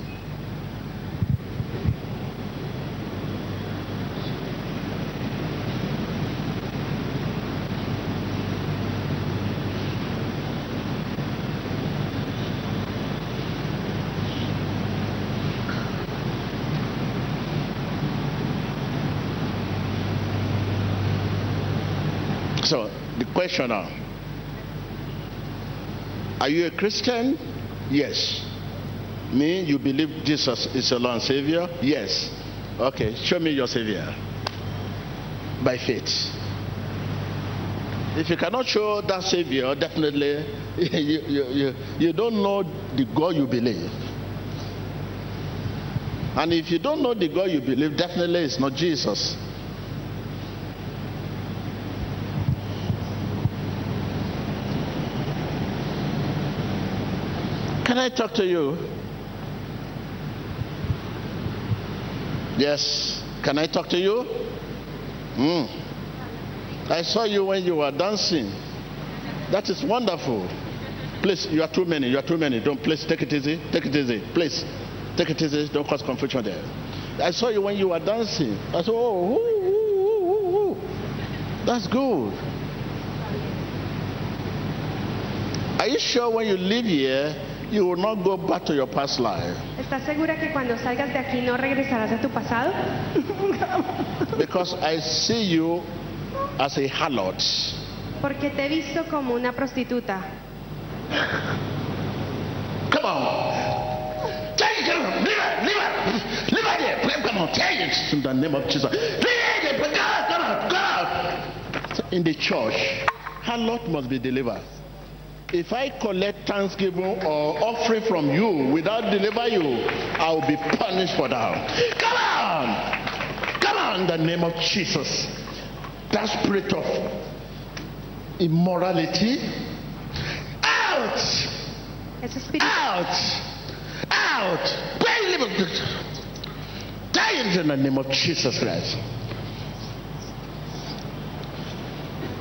S5: So, the question now Are you a Christian? Yes. Me, you believe Jesus is your Lord and Savior? Yes. Okay, show me your Savior. By faith. If you cannot show that Savior, definitely you, you, you, you don't know the God you believe. And if you don't know the God you believe, definitely it's not Jesus. Can I talk to you? Yes. Can I talk to you? Mm. I saw you when you were dancing. That is wonderful. Please, you are too many. You are too many. Don't please take it easy. Take it easy. Please, take it easy. Don't cause confusion there. I saw you when you were dancing. I said, oh, ooh, ooh, ooh, that's good. Are you sure when you leave here, you will not go back to your past life?
S1: ¿Estás segura que cuando salgas de aquí no regresarás a tu pasado?
S5: Because I see you as a harlot.
S1: Porque te he visto como una prostituta.
S5: Come on. Take it. Leave it. Leave it. Leave it here. Come on. Take it in the name of Jesus. Leave it. Go out. Go out. Go out. In the church, harlot must be delivered. If I collect thanksgiving or offering from you without deliver you, I will be punished for that. Come on. Come on in the name of Jesus. That spirit of immorality out.
S1: Ese espíritu,
S5: Out! Out! Live Die in the name of Jesus Christ.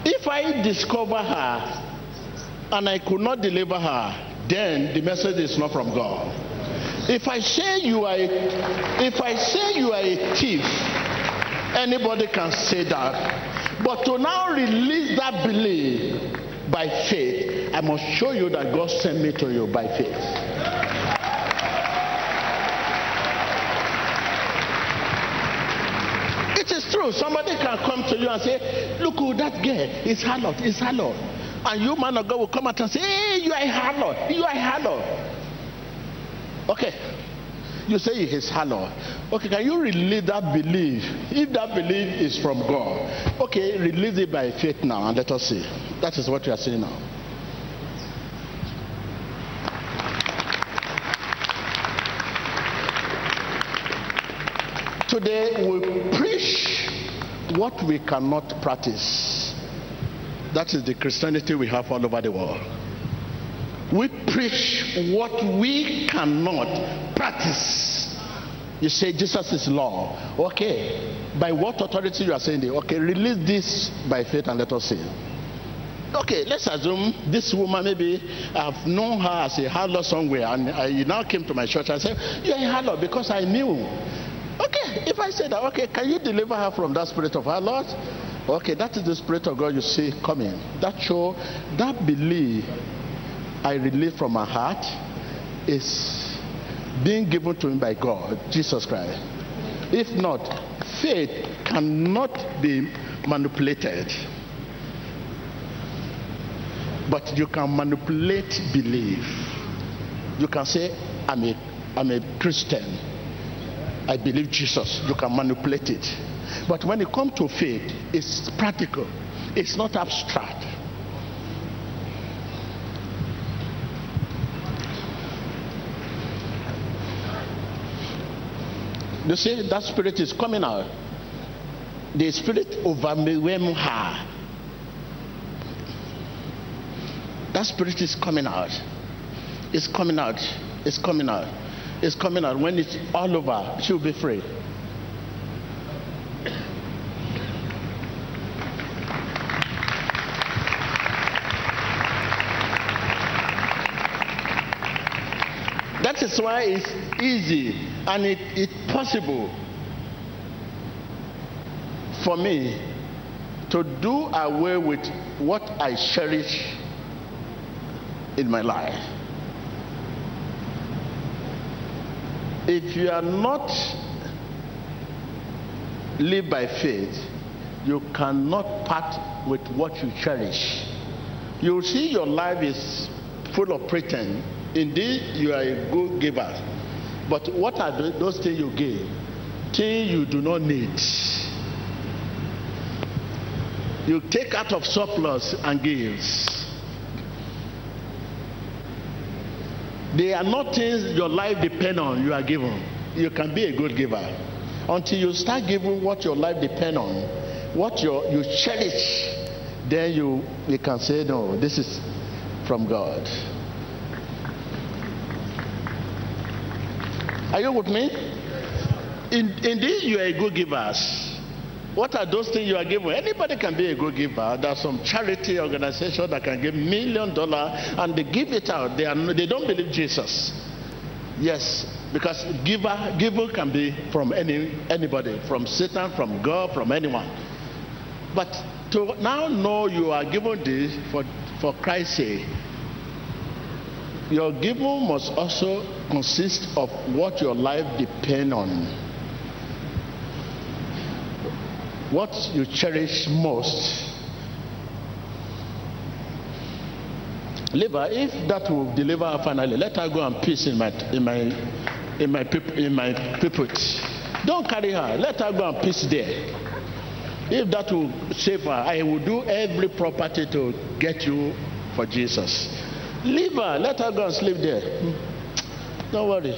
S5: If I discover her and I could not deliver her, then the message is not from God. If I say you are a, if I say you are a thief, anybody can say that. But to now release that belief by faith, I must show you that God sent me to you by faith. It is true. Somebody can come to you and say, Look, who that girl is harlot, is harlot. And you, man of God, will come out and say, Hey, you are a harlot, you are a harlot. Okay. You say he is harlot. Okay, can you release that belief? If that belief is from God, okay, release it by faith now and let us see. That is what we are saying now. Today we preach what we cannot practice. That is the Christianity we have all over the world. We preach what we cannot practice. You say Jesus is law. Okay. By what authority you are saying it? Okay, release this by faith and let us see. Okay, let's assume this woman maybe I've known her as a harlot somewhere, and I, now came to my church and said, You're a harlot because I knew. Okay, if I say that, okay, can you deliver her from that spirit of harlot? Okay, that is the spirit of God you see coming. That show, that belief I release from my heart is being given to him by God, Jesus Christ. If not, faith cannot be manipulated. But you can manipulate belief. You can say, I'm a, I'm a Christian. I believe Jesus. You can manipulate it. But when it comes to faith, it's practical, it's not abstract. You see, that spirit is coming out. The spirit overwhelmed her. That spirit is coming out. It's coming out. It's coming out. It's coming out. When it's all over, she'll be free. That is why it's easy and it, it's possible for me to do away with what I cherish in my life. If you are not live by faith, you cannot part with what you cherish. You see your life is full of pretense. Indeed, you are a good giver. But what are those things you give? Things you do not need. You take out of surplus and gives. They are not things your life depend on. You are given. You can be a good giver until you start giving what your life depend on, what your, you cherish. Then you you can say no. This is from God. Are you with me? In, indeed, you are a good giver. What are those things you are giving? Anybody can be a good giver. There are some charity organization that can give million dollar and they give it out. They, are, they don't believe Jesus. Yes, because giver giver can be from any anybody, from Satan, from God, from anyone. But to now know you are given this for for Christ's sake, your giving must also consist of what your life depend on. What you cherish most. Liver, if that will deliver her finally, let her go and peace in my in my in my in my pulpit. Don't carry her. Let her go and peace there. If that will save her, I will do every property to get you for Jesus. Leave her. Let her go and sleep there. Hmm. Don't worry.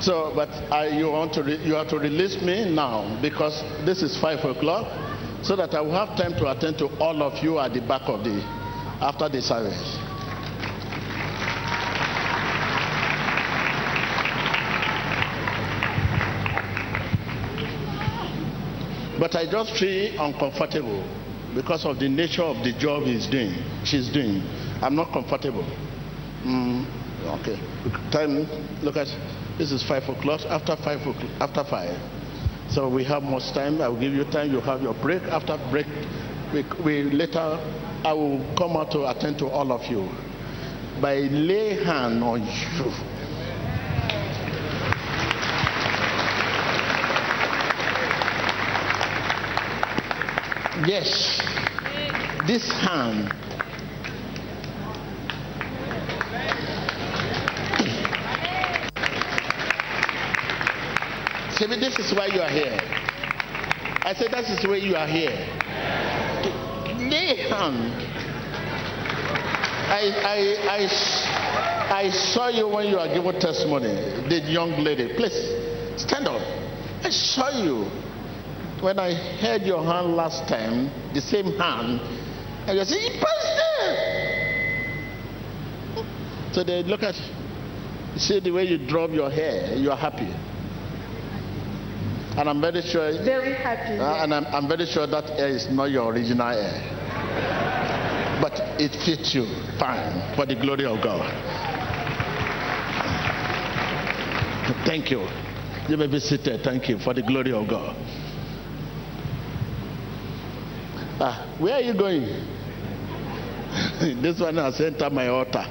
S5: So, but I, you want to re, you have to release me now because this is five o'clock, so that I will have time to attend to all of you at the back of the after the service. But I just feel uncomfortable because of the nature of the job he's doing, she's doing. I'm not comfortable. Mm, okay. Time. Look at. This is five o'clock. After five o'clock. After five. So we have much time. I will give you time. You have your break. After break, we, we later. I will come out to attend to all of you. By lay hand on you. Yes. This hand. See, this is why you are here. I said, that is why you are here. Lay hand. I, I, I, I saw you when you are giving testimony, the young lady. Please, stand up. I saw you when I held your hand last time, the same hand, and you say, Pastor! So they look at, see the way you drop your hair, you are happy. And I'm very sure.
S1: Very happy.
S5: Uh, and I'm, I'm very sure that hair is not your original hair. But it fits you fine for the glory of God. Thank you. You may be seated. Thank you for the glory of God. Ah, where are you going? this one has entered my altar.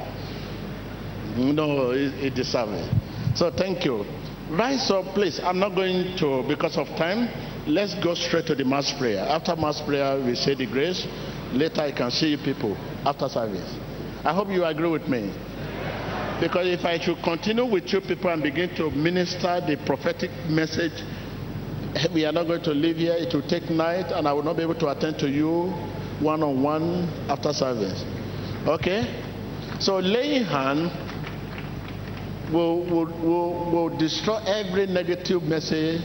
S5: No, it, it deserves it. So thank you. Rise up, please. I'm not going to, because of time, let's go straight to the mass prayer. After mass prayer, we say the grace. Later, I can see you people after service. I hope you agree with me. Because if I should continue with you people and begin to minister the prophetic message, we are not going to live here. It will take night, and I will not be able to attend to you one on one after service. Okay? So, laying hand will, will, will, will destroy every negative message.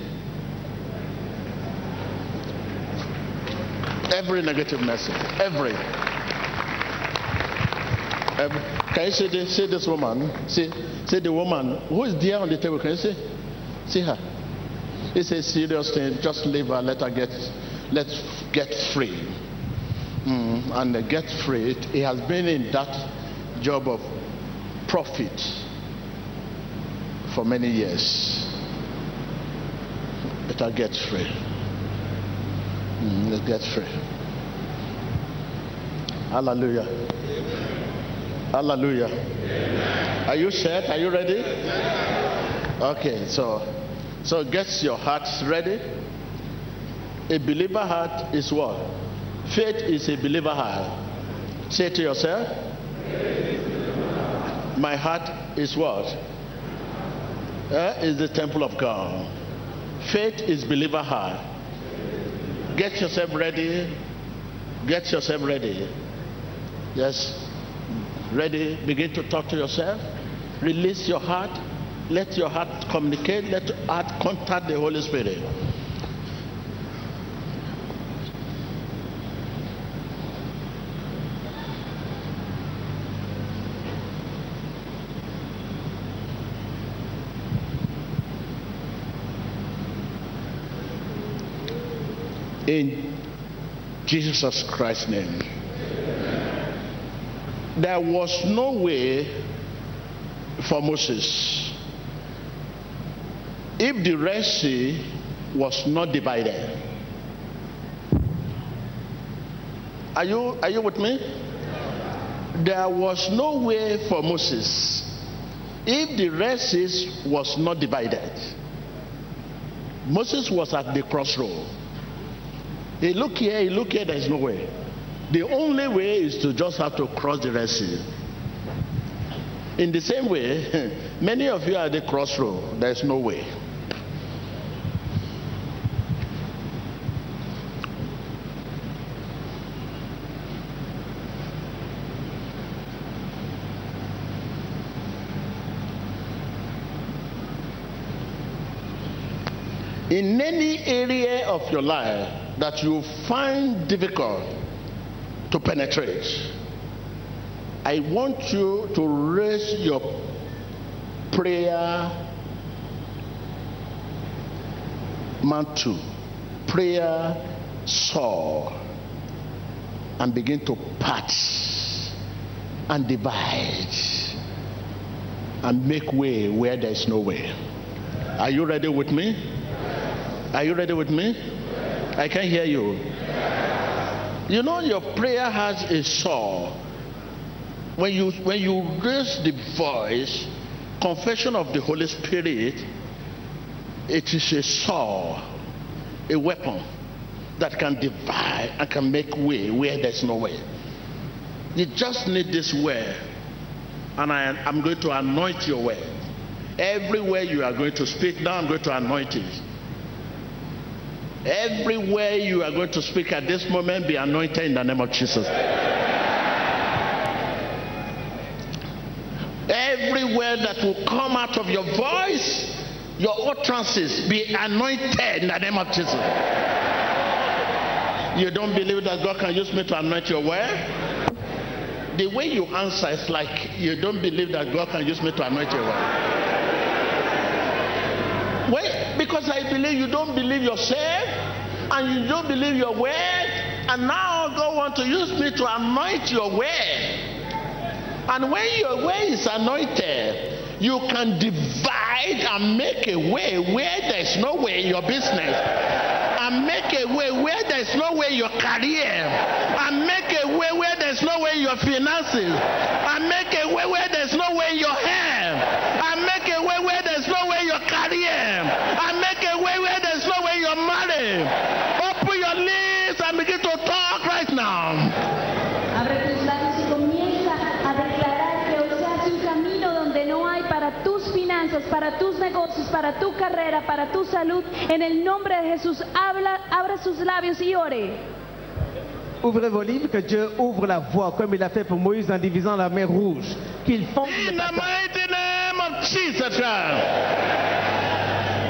S5: Every negative message. Every. every. Can you see this, see this woman? See, see the woman who is there on the table. Can you see? See her. It's a serious thing. Just leave her. Let her get, let's get free. Mm, and get free. It has been in that job of profit for many years. Let her get free. Mm, let's get free. Hallelujah. Hallelujah. Are you set? Are you ready? Okay, so so get your hearts ready. A believer heart is what? Faith is a believer heart. Say to yourself, my heart is what? Uh, is the temple of God. Faith is believer heart. Get yourself ready. Get yourself ready. Yes. Ready. Begin to talk to yourself. Release your heart. Let your heart communicate. Let your heart contact the Holy Spirit. In Jesus Christ's name. There was no way for Moses if the Red Sea was not divided. Are you, are you with me? There was no way for Moses if the Red Sea was not divided. Moses was at the crossroad. He look here, he look here, there's no way. The only way is to just have to cross the Red Sea. In the same way, many of you are at the crossroad, there's no way. In any area of your life that you find difficult to penetrate, I want you to raise your prayer mantle, prayer saw, and begin to part and divide and make way where there is no way. Are you ready with me? Are you ready with me? I can't hear you. You know your prayer has a saw. When you when you raise the voice, confession of the Holy Spirit, it is a saw, a weapon that can divide and can make way where there's no way. You just need this word, and I, am going to anoint your word. Everywhere you are going to speak now, I'm going to anoint it. Everywhere you are going to speak at this moment, be anointed in the name of Jesus. Everywhere that will come out of your voice, your utterances, be anointed in the name of Jesus. You don't believe that God can use me to anoint your word? The way you answer is like you don't believe that God can use me to anoint your word. Wait, because I believe you don't believe yourself and you don't believe your word, and now God wants to use me to anoint your word. And when your way is anointed, you can divide and make a way where there's no way in your business. And make a way where there's no way in your career. and make a way where there's no way in your finances, and make a way where there's no way in your hand, and make a way where there's no way your career, and make a way where there's no way your marriage. Open your lips and begin to talk right now.
S6: Abre tus labios y comienza a declarar que hace un camino donde no hay para tus finanzas, para tus negocios, para tu carrera, para tu salud. En el nombre de Jesús, habla, abra sus labios y ore.
S7: Ouvrez vos livres, que Dieu ouvre la voie, comme il a fait pour Moïse en divisant la mer rouge. Qu'il fonde
S5: In
S7: le
S5: the
S7: passage.
S5: mighty name of Jesus Christ,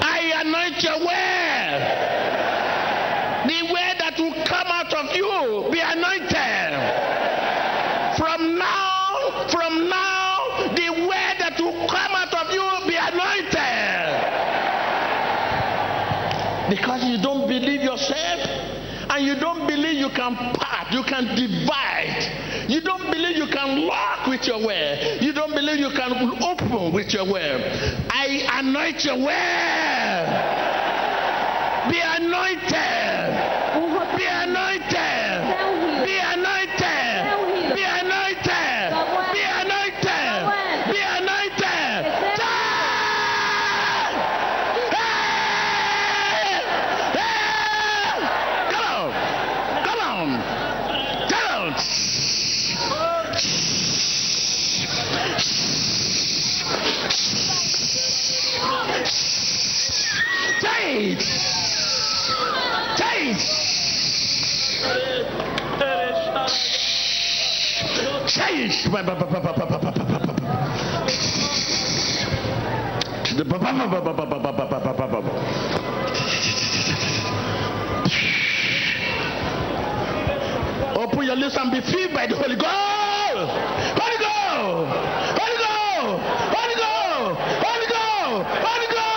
S5: I anoint your word. The word that will come out of you be anointed. From now, from now, the word that will come out of you be anointed. Because you don't believe yourself and you don't believe you can part, you can divide. You don't believe you can lock with your word. You don't believe you can open with your word. I anoint your word. Be anointed. Open your lips and be filled by the Holy Ghost. Holy Ghost. Holy Ghost. Holy Ghost. Holy Ghost. Holy Ghost.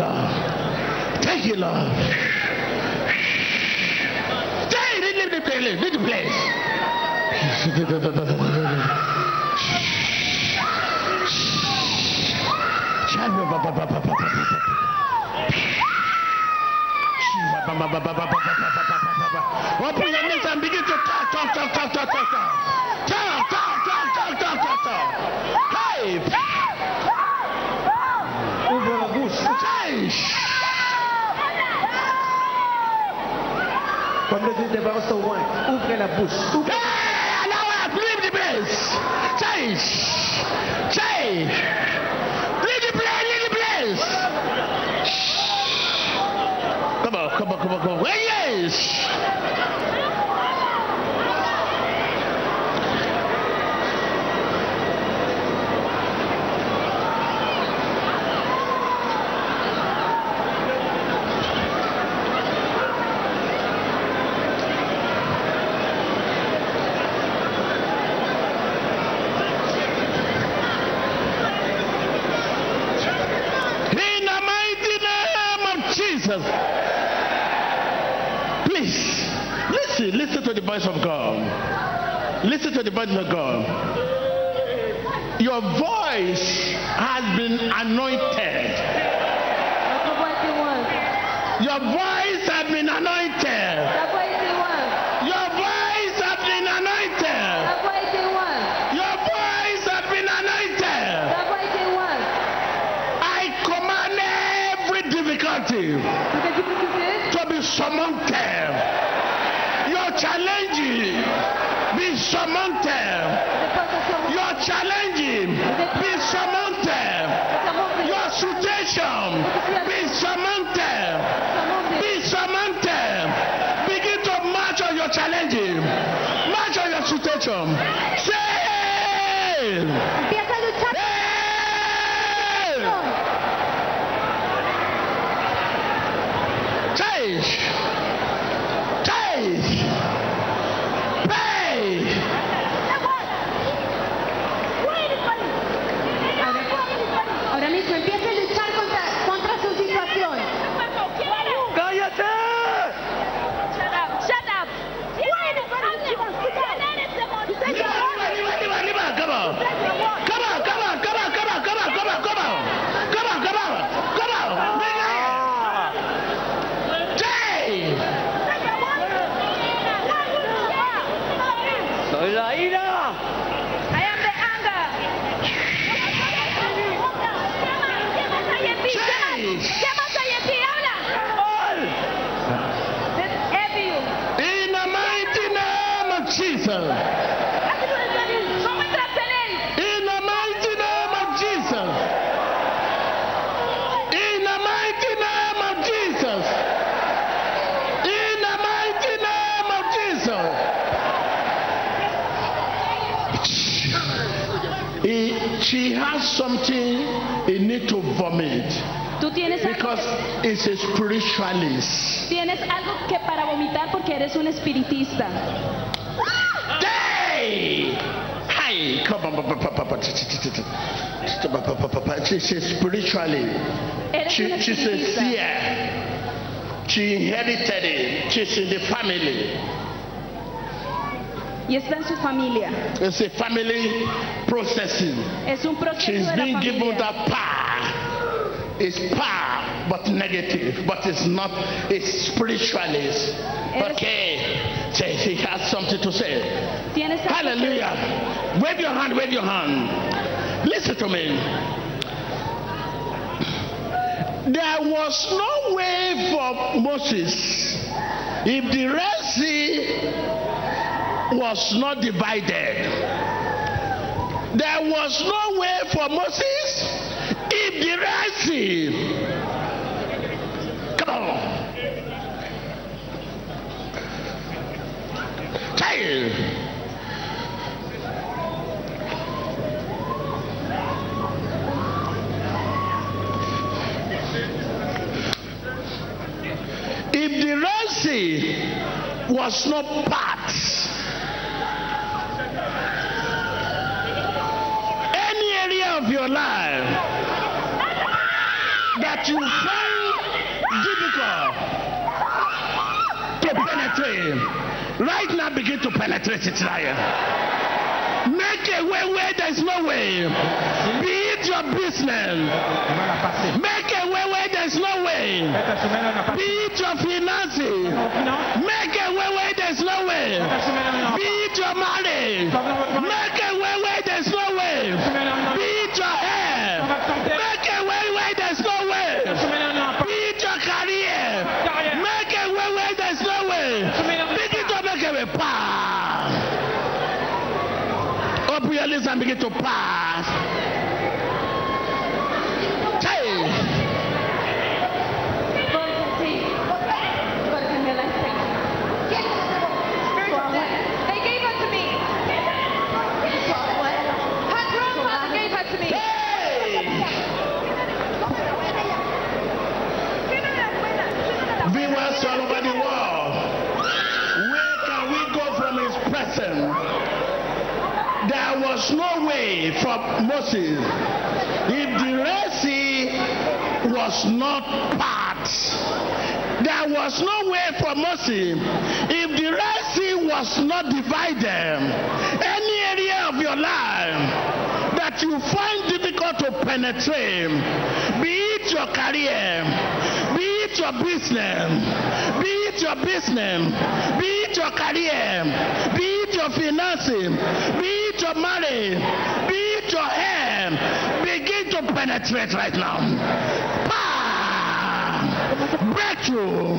S5: Lord. Thank you, Lord. Stay, leave the place, leave the place. Open your lips and begin to talk, talk, talk, talk, talk, talk. Talk, talk, talk,
S7: Ouvrez la bouche. Ouvrez.
S5: Hey! Allow us, leave the place. Change. Change. Leave the place, leave the place. Come on, come on, come on, come on. Abednego, your voice has been anointed. momentum. Say She's spiritually. She, she's a seer. She inherited it. She's in the family.
S6: Y está en su familia.
S5: It's a family processing.
S6: Es un proceso
S5: She's
S6: de la
S5: been given that power. It's power, but negative. But it's not. It's spiritualist.
S6: Eres-
S5: Okay. Say she has something to say.
S6: Tienes algo que-
S5: Hallelujah. Wave your hand, wave your hand. Listen to me. There was no way for Moses if the Red Sea was not divided. There was no way for Moses if the Red Sea. Come on. Child. If Sea was not part, any area of your life that you find difficult to penetrate, right now begin to penetrate it, Ryan. Make a way where there's no way. Be it your business. Make there's no way. Be it your finances. Make a way where there's no way. Be it your marriage. Make a way where there's no way. Be it your hair. Make a way where there's no way. Be it your career. Make a way where there's no way. Begin to make a way. Pass. Open your lips and begin to pass. Hey.
S8: They gave her to me. Her grandfather gave her to me.
S5: Viewers all over the world, where can we go from his presence? There was no way for Moses if the Red Sea was not part. There was no way for Moses if the Red Sea was not divided. Any area of your life that you find difficult to penetrate, be it your career, be it your business, be it your business, be it your career, be it your finances, be it your money, be it your hair, begin to penetrate right now. Breakthrough,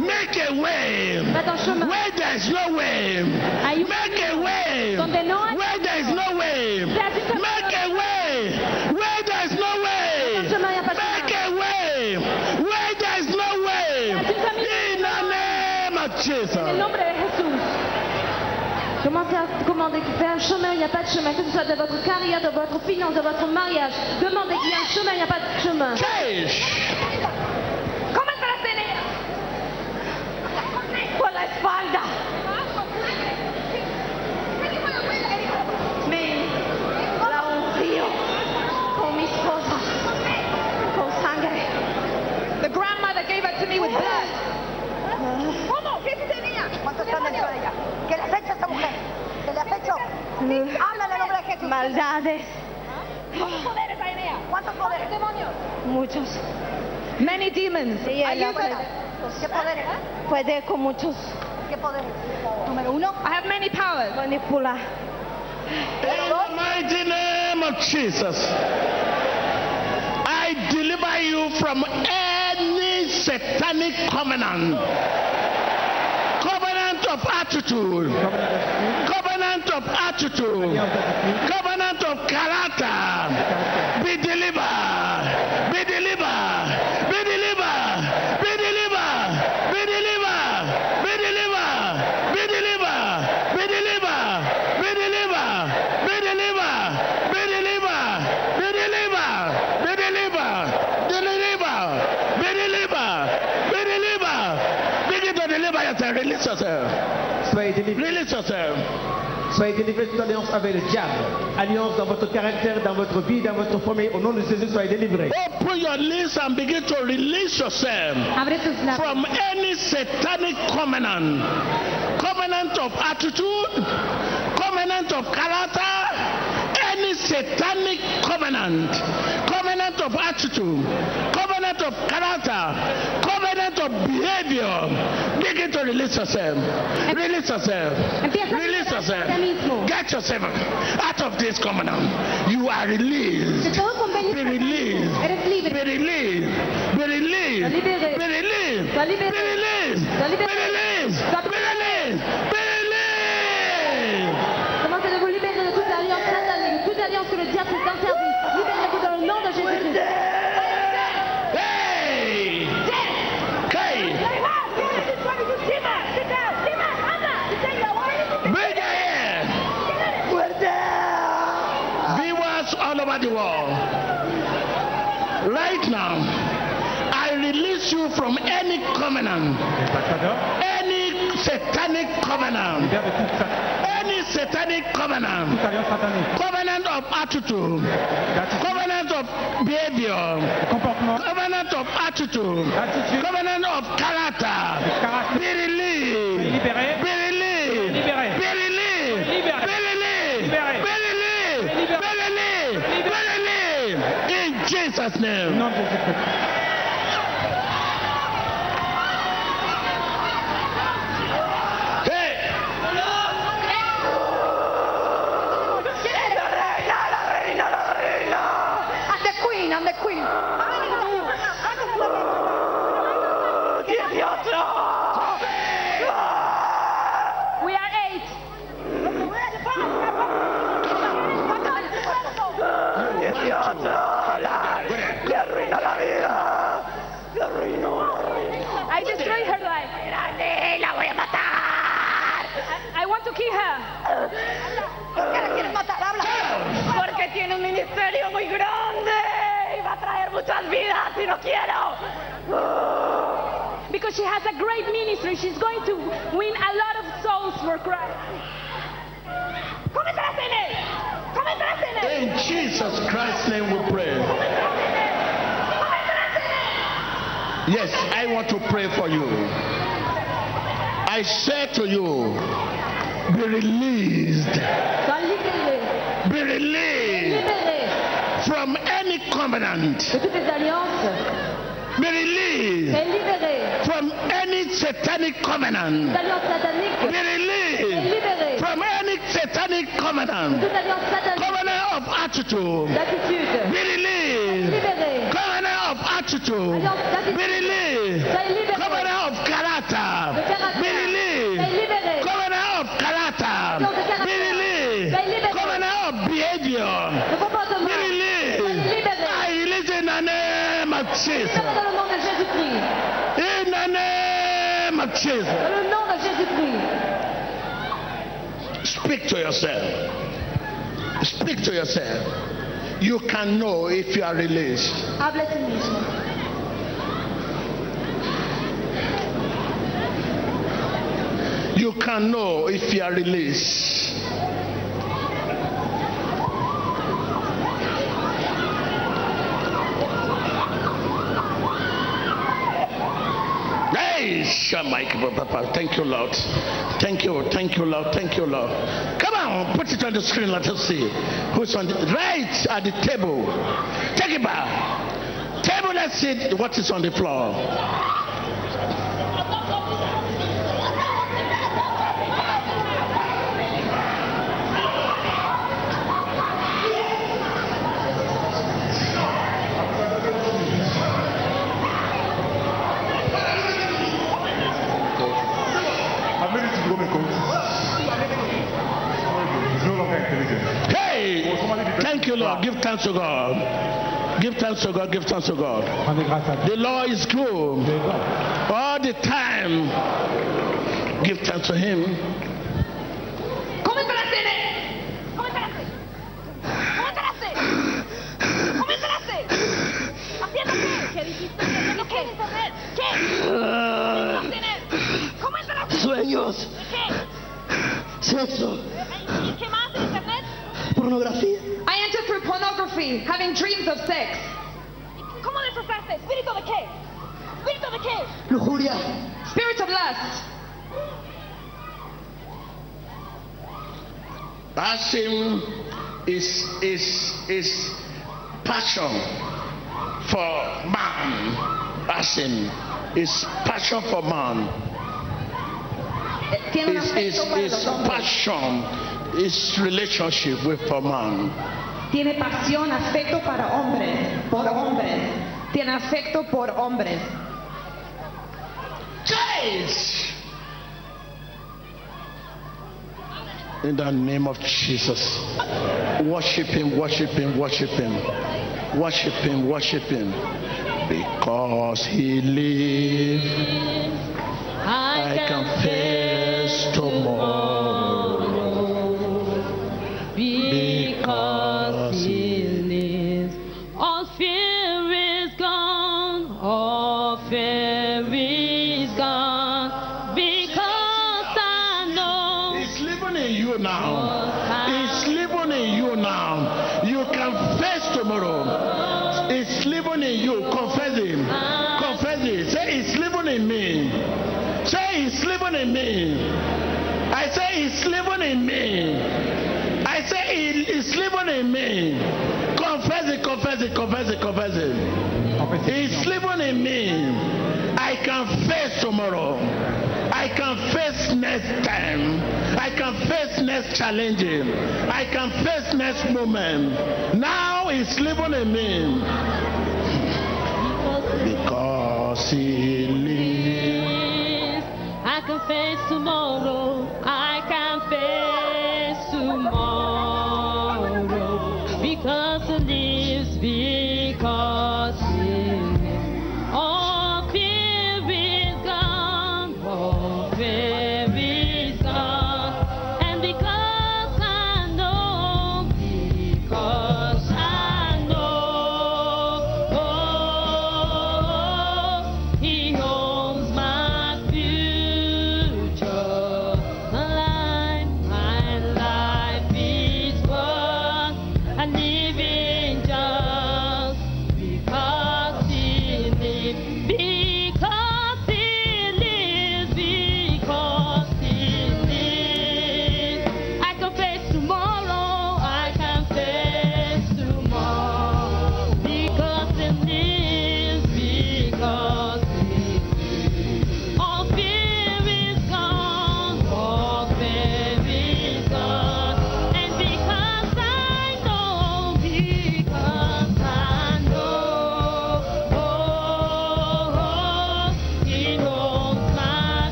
S5: make a way
S6: Faites un chemin.
S5: where there is no way. Make a way
S6: donde no hay
S5: where there is no way.
S6: Se hace un camino
S5: Make
S6: À commander, faire un chemin, il n'y a pas de chemin, que ce soit de votre carrière, de votre finance, de votre mariage. Demandez qu'il y a un chemin, il n'y a pas de chemin.
S5: Change.
S8: Cómete la cena. Por la espalda.
S9: Hecho? Habla en el nombre de Jesús.
S8: Maldades.
S9: ¿Cuántos poderes hay en ella? ¿Cuántos poderes? demonios?
S8: Muchos. Many demons.
S9: Ayúdala. ¿Qué poderes?
S8: Puede con muchos.
S9: ¿Qué poderes? Número uno.
S8: I have many powers. Manipular.
S5: In the mighty name of Jesus, I deliver you from any satanic covenant, covenant of attitude, covenant of attitude, covenant of character. Be delivered,
S7: Soyez délivrés de toute alliance avec le diable. Alliance dans votre caractère, dans votre vie, dans votre famille. Au nom de Jésus, soyez délivrés.
S5: Open your lips and begin to release yourself from any satanic covenant. Covenant of attitude, covenant of character, any satanic covenant, covenant of attitude, covenant of character, covenant of behavior. Begin to release yourself. Release yourself. Release yourself. Get yourself out of this covenant. You are released.
S6: De todo convenio
S5: Be released. Be released. Be released. Be released. Be released. Be released. Be released. Be released.
S6: Commencez de vous libérer de toute alliance satanique, de toute alliance que le diable vous interdit. Libérez-vous dans le nom de Jésus-Christ.
S5: Hey. Okay. Bring your hand. Viewers all over the world. Right now, I release you from any covenant, any satanic covenant, any satanic covenant, covenant of attitude, covenant of behavior, covenant of attitude, covenant of character. Be released. Be released.
S7: Libéré.
S5: Be released.
S7: Libéré.
S5: Be released. Be released. Be released. Be released. In Jesus' name.
S7: Nom de Jésus-Christ.
S5: Hey.
S9: I'm the queen, I'm the queen.
S6: We are eight. I destroyed her life.
S9: La voy a matar.
S6: I want to kill her.
S9: ¿Por qué la quieres matar? Habla. Porque tiene un ministerio muy grande y va a traer muchas quiero.
S6: Because she has a great ministry. She's going to win a lot of souls for Christ.
S9: ¡Cómetelas en él! ¡Cómetelas en él!
S5: In Jesus Christ's name we pray. Yes, I want to pray for you. I say to you, be released.
S6: Sois libérés.
S5: Be released
S6: Libérés
S5: from any covenant.
S6: de toutes les alliances.
S5: Be released from any satanic covenant.
S6: des alliances sataniques.
S5: Be released from any satanic covenant. Covenant of attitude. Be released. Covenant of attitude. Be released. Covenant of character.
S6: De caractère.
S5: Be released.
S6: Soyez libérés.
S5: Covenant of character.
S6: Alliance de caractère.
S5: Be released.
S6: Soyez libérés.
S5: Covenant of behavior.
S6: Le comportement.
S5: Be released.
S6: Soyez libérés.
S5: I release in the name of Jesus.
S6: Libérés dans le nom de Jésus-Christ.
S5: In the name of Jesus.
S6: Dans le nom de Jésus-Christ.
S5: Speak to yourself. Speak to yourself. You can know if you are released.
S6: Habla a ti mismo.
S5: You can know if you are released. Hey, Shamaik, Papa. Thank you, Lord. Thank you, thank you, Lord. Thank you, Lord. Come on, put it on the screen. Let us see who's on the right at the table. Take it back. Table, let's see what is on the floor. Hey, thank you, Lord. Give thanks to God. Give thanks to God. Give thanks to God.
S7: Rendez grâce à Dieu.
S5: The Lord is good all the time. Give thanks to Him.
S9: ¡Cómetelas en él! ¡Cómetelas en él! ¡Cómetelas en él! ¡Cómetelas en él! ¿Haciendo qué? ¿Qué dijiste? ¿Haciendo qué? ¿Qué? ¿Cómetelas en él! ¡Cómetelas en él!
S10: Sueño Dios. Sexo,
S9: ¿Y qué más en internet?
S10: pornografía.
S8: I entered through pornography, having dreams of sex.
S9: ¿Cómo desataste? ¿Espíritu de qué? ¿Espíritu de qué?
S10: Lujuria,
S8: Spirit of lust.
S5: Passion is is is passion for man. Passion is passion for man.
S8: Eh, Tiene un
S5: Is is
S8: afecto para
S5: is
S8: los hombres.
S5: passion is relationship with for man.
S8: Tiene pasión, afecto para hombres, por hombres. Tiene afecto por hombres.
S5: Guys! In the name of Jesus. Worship him, worship him, worship him. Worship him, worship him. Because he lives, I can face I say it's living in me. I say it- it's living in me. Confess it, confess it, confess it, confess it. It's living in me. I can face tomorrow. I can face next time. I can face next challenge. I can face next moment. Now it's living in me. Because he lives.
S4: I can face tomorrow. Face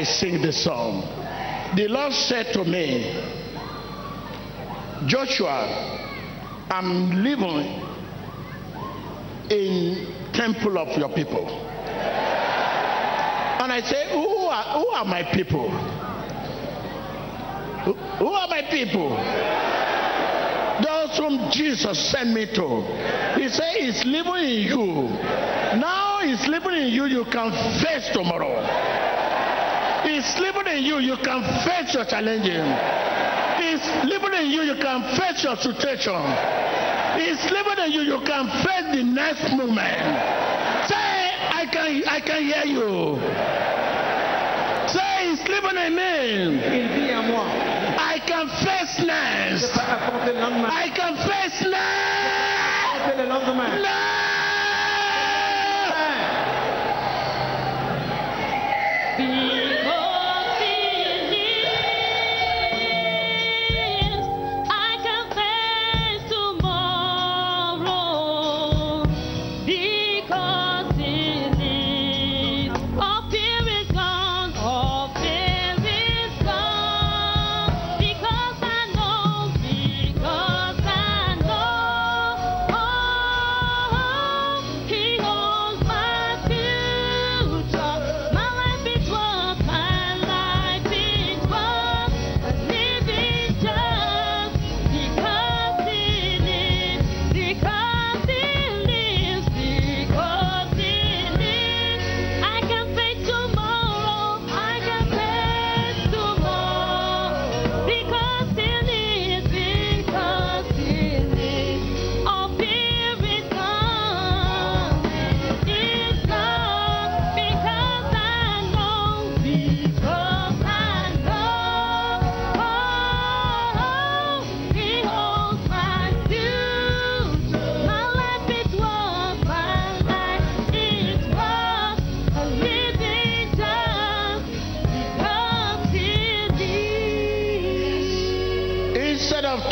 S4: I
S5: sing the song. The Lord said to me, Joshua, I'm living in temple of your people. And I say, who are, who are my people? Who, are my people? Those whom Jesus sent me to. He said, He's living in you. Now He's living in you, you can face tomorrow. He's living in you, you can face your challenging. He's living in you, you can face your situation. He's living in you, you can face the next moment. Say, I can I can hear you. Say he's believe in
S7: moi.
S5: I can face next. I can face next. Next.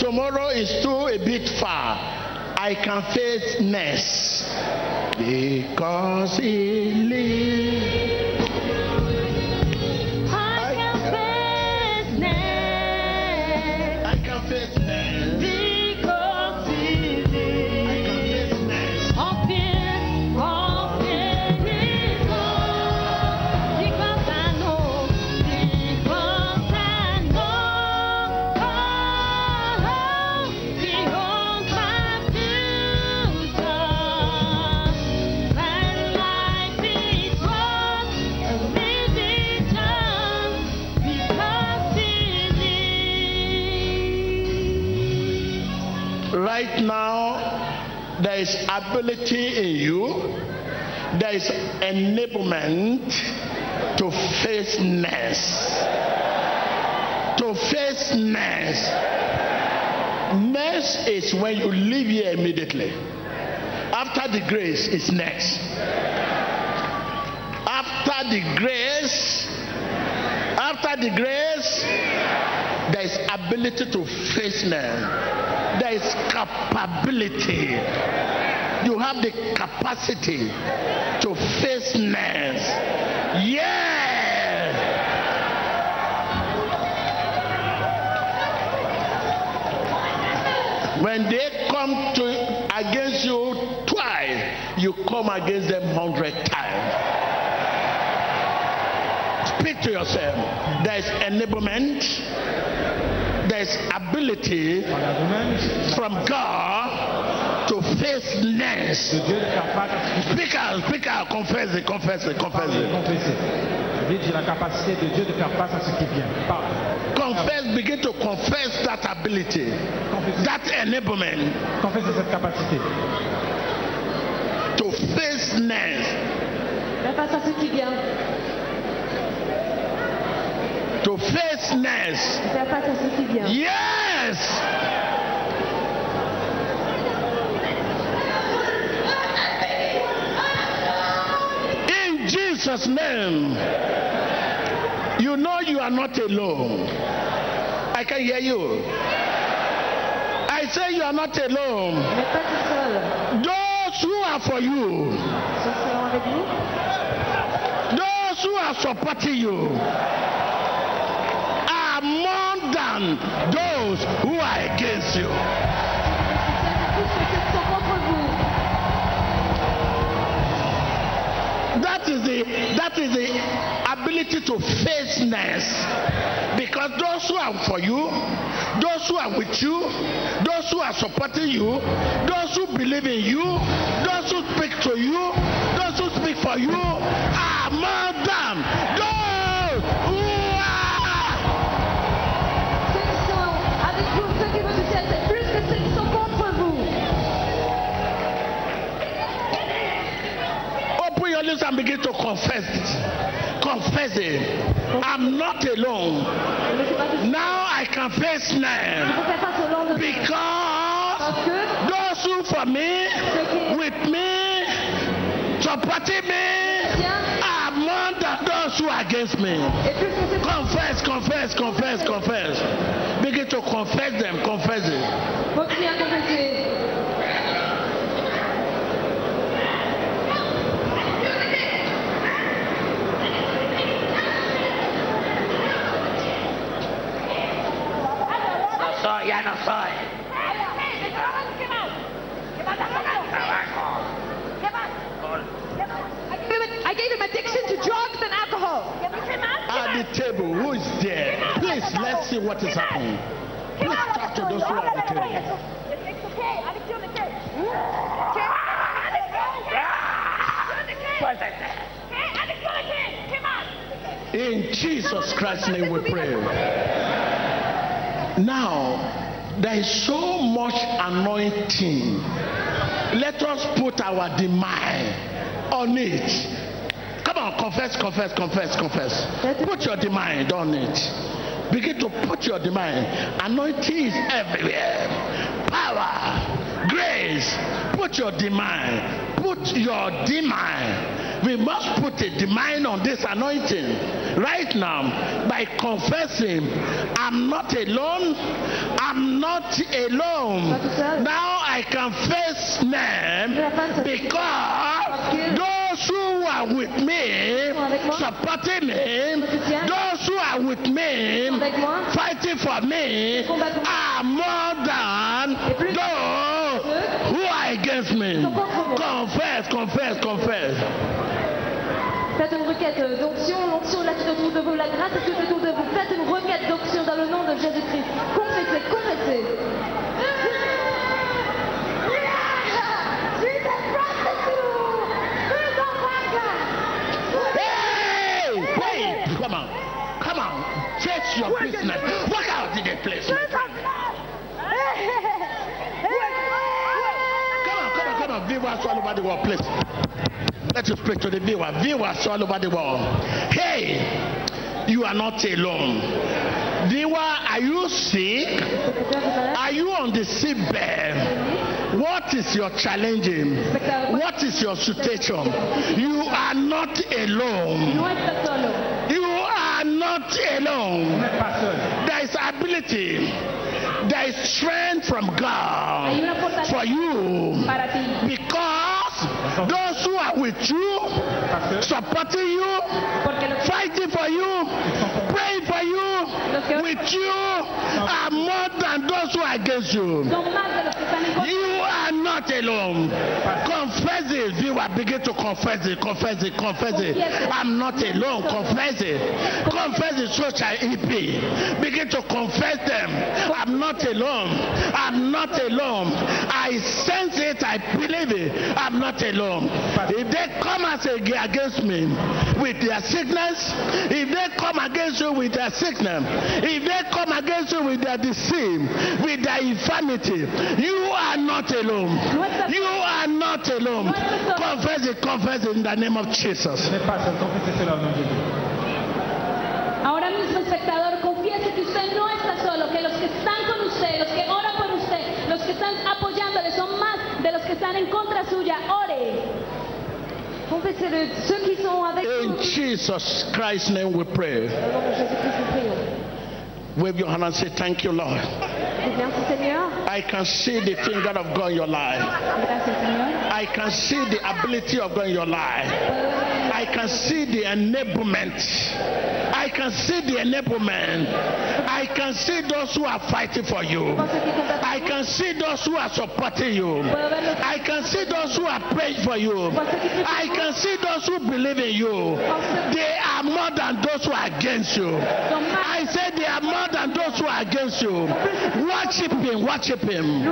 S4: Tomorrow is
S5: too a bit far, I can face next because he lives. There is ability in you, there is enablement to face next. To face next. Next is when you leave here immediately. After the grace is next. After the grace, after the grace, there is ability to face now. There is capability. You have the capacity to face next. Yeah. When they come to against you twice, you come against them hundred times. Speak to yourself. There is enablement. There is ability from God to
S7: faire qui
S5: Speak out, speak out, confess it, confess it, confess it.
S7: J'ai la capacité de Dieu de faire face à ce qui vient. Parle.
S5: Confess, begin to confess that ability, that enablement
S7: Confesse cette capacité.
S5: to face
S6: Fais face à ce qui vient. Vient.
S5: Yes! In Jesus' name, you know you are not alone. I can hear you. I say you are not alone.
S6: N'êtes pas tout seul.
S5: Those who are for you,
S6: Ceux qui seront avec vous,
S5: those who are supporting you, than those who are against you. That is the that is the ability to face next. Because those who are for you, those who are with you, those who are supporting you, those who believe in you, those who speak to you, those who speak for you are more than lips and begin to confess it. Confess it. I'm not alone. Now I
S6: Je
S5: now. Because those who for me, with me, supporting me, are more than those who are against me. Confess, confess, confess, confess. Begin to confess them, confess it.
S10: Soy, ya no soy. Trabajo.
S8: I gave, him, I gave him addiction to drugs and alcohol.
S5: At the table, who is there? Please, let's see what is happening. Please talk to those who are at the table.
S10: Suéltate.
S5: In Jesus Christ's name we pray. Now, there is so much anointing. Let us put our demand on it. Come on, confess, confess, confess, confess. Put your demand on it. Begin to put your demand. Anointing is everywhere. Power, grace. Put your demand. Put your demand. We must put a demand on this anointing right now by confessing, I'm not alone. I'm not alone. Now I can face them because those who are with me, supporting me, those who are with me, fighting for me, are more than those who are against me. Confess, confess, confess.
S6: Faites une requête d'onction, l'onction c'est autour de vous, la grâce est tout autour de vous? Faites une requête d'onction dans le nom de Jésus-Christ. Confessez, confessez.
S5: Come on. Come on. Face your business. Walk out in the place. Viewers all over the world, please. Let us speak to the viewer. Viewers all over the world. Hey! You are not alone. Viewer, are you sick? Are you on the sick bed? What is your challenging? What is your situation? You are not alone. You are not alone. There is ability. Is strength from God for you. Because those who are with you, supporting you, fighting for you, praying for you, with you, are more than those who are against you.
S6: son más de los que están en contra.
S5: You not alone. Confess it. Viewer, begin to confess it. Confess it. Confess it. I'm not alone. Confess it. Confess it. So shall it be. Begin to confess them. I'm not alone. I'm not alone. I sense it. I believe it. I'm not alone. If they come as a, against me with their sickness, if they come against you with their sickness, if they come against you with their disease, with their infirmity, you are not alone. You are not alone. Confess it, confess it in the name of Jesus.
S6: Ahora mismo, espectador, confiese que usted no está solo, que los que están con usted, los que oran por usted, los que están apoyándole son más de los que están en contra suya. Ore. Confessez-le. Ceux qui sont avec
S5: In
S6: vous.
S5: Jesus Christ's name we pray.
S6: Au nom de Jésus-Christ, nous prions.
S5: Wave your hand and say, Thank you, Lord.
S6: Dites Merci Seigneur.
S5: I can see the finger of God in your life. I can see the ability of God in your life. I can see the enablement. I can see the enablement. I can see those who are fighting for you.
S6: Pour ceux qui sont avec
S5: I can see those who are supporting you. I can see those who are praying for you. I can see those who believe in you. They are more than those who are against you. Said they are more than those who are against you. Worship him, worship him.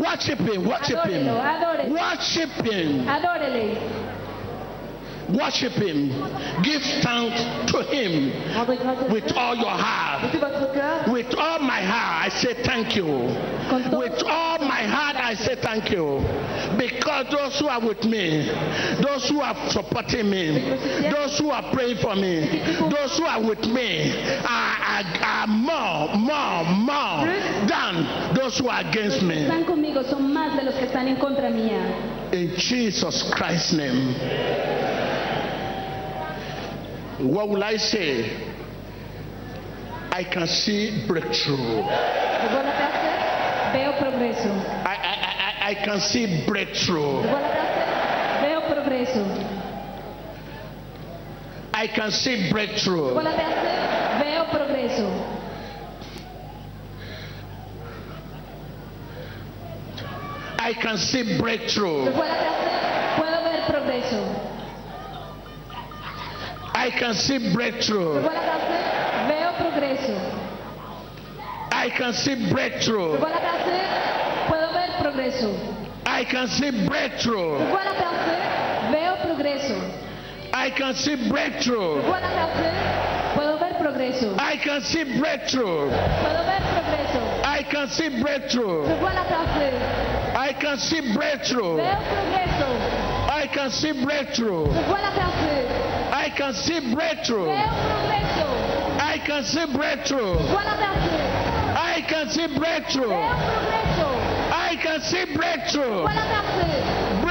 S5: Worship him, worship him.
S6: Adorez-le, adorez.
S5: Worship him. Worship him. Give thanks to him with all your heart. With all my heart, I say thank you. With all my heart, I say thank you. Because Because those who are with me, those who are supporting me, those who are praying for me, those who are with me are, are, are more, more, more than those who are against me.
S6: Están conmigo, son más de los que están en contra mía.
S5: In Jesus Christ's name. What will I say? I can see breakthrough.
S6: Veo progreso.
S5: I, I, I, I can see breakthrough.
S6: Veo progreso.
S5: I can see breakthrough.
S6: Veo progreso.
S5: I can see breakthrough.
S6: Recuérdate hacer, puedo ver.
S5: I can see breakthrough.
S6: Recuérdate hacer, veo progreso.
S5: I can see breakthrough.
S6: Recuérdate hacer, puedo ver progreso.
S5: I can see breakthrough.
S6: Recuérdate hacer, veo progreso.
S5: I can see breakthrough.
S6: Recuérdate hacer, puedo ver progreso.
S5: I can see breakthrough.
S6: Puedo ver progreso.
S5: I can see breakthrough.
S6: Recuérdate hacer,
S5: I can see breakthrough.
S6: veo progreso.
S5: I can see breakthrough.
S6: Recuérdate hacer,
S5: I can see breakthrough.
S6: veo progreso.
S5: I can see breakthrough.
S6: Recuérdate hacer,
S5: I can see breakthrough.
S6: veo progreso.
S5: I can see breakthrough.
S6: Recuérdate hacer,
S5: Break!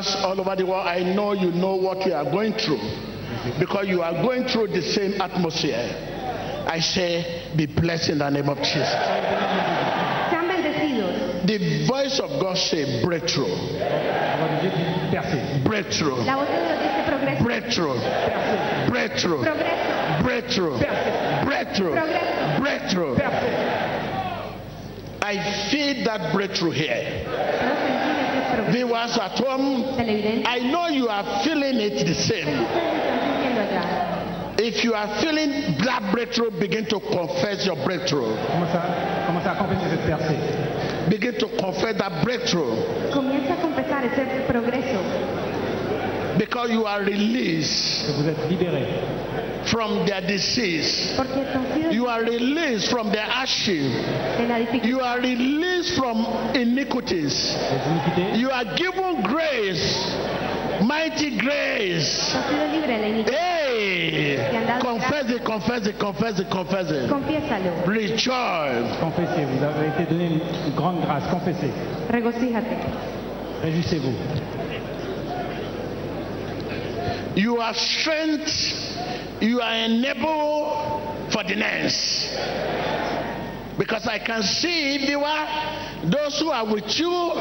S5: Viewers all over the world, I know you know what you are going through because you are going through the same atmosphere. I say, be blessed in the name of Jesus.
S1: Sean bendecidos.
S5: The voice of God say breakthrough,
S11: La voix de Dieu dit percer.
S5: breakthrough,
S1: La voz de dice progreso.
S5: breakthrough, breakthrough,
S1: Progreso.
S5: breakthrough, breakthrough, breakthrough. I feel that breakthrough here.
S1: Puedo sentir ese progreso.
S5: Viewers at home, I know you are feeling it the same.
S1: Ustedes están sintiendo allá.
S5: If you are feeling that breakthrough, begin to confess your breakthrough.
S11: Commence à, commence à confesser cette percée.
S5: Begin to confess that breakthrough
S1: Comienza a confesar ese progreso.
S5: because you are released
S11: Que vous êtes libérés
S5: from their disease.
S1: Porque han sido
S5: You are released from their hardship.
S1: de la dificultad.
S5: You are released from iniquities. You are given grace, mighty grace.
S1: Han sido libre de la iniquidad.
S5: Hey, confess it, confess it, confess it, confess it.
S1: Confiésalo.
S5: Rejoice.
S11: Confessez, vous avez été donné une, une grande grâce. Confessez.
S1: Regocíjate.
S11: Réjouissez-vous.
S5: You are strength. You are enabled for the next. Because I can see viewer, those who are with you,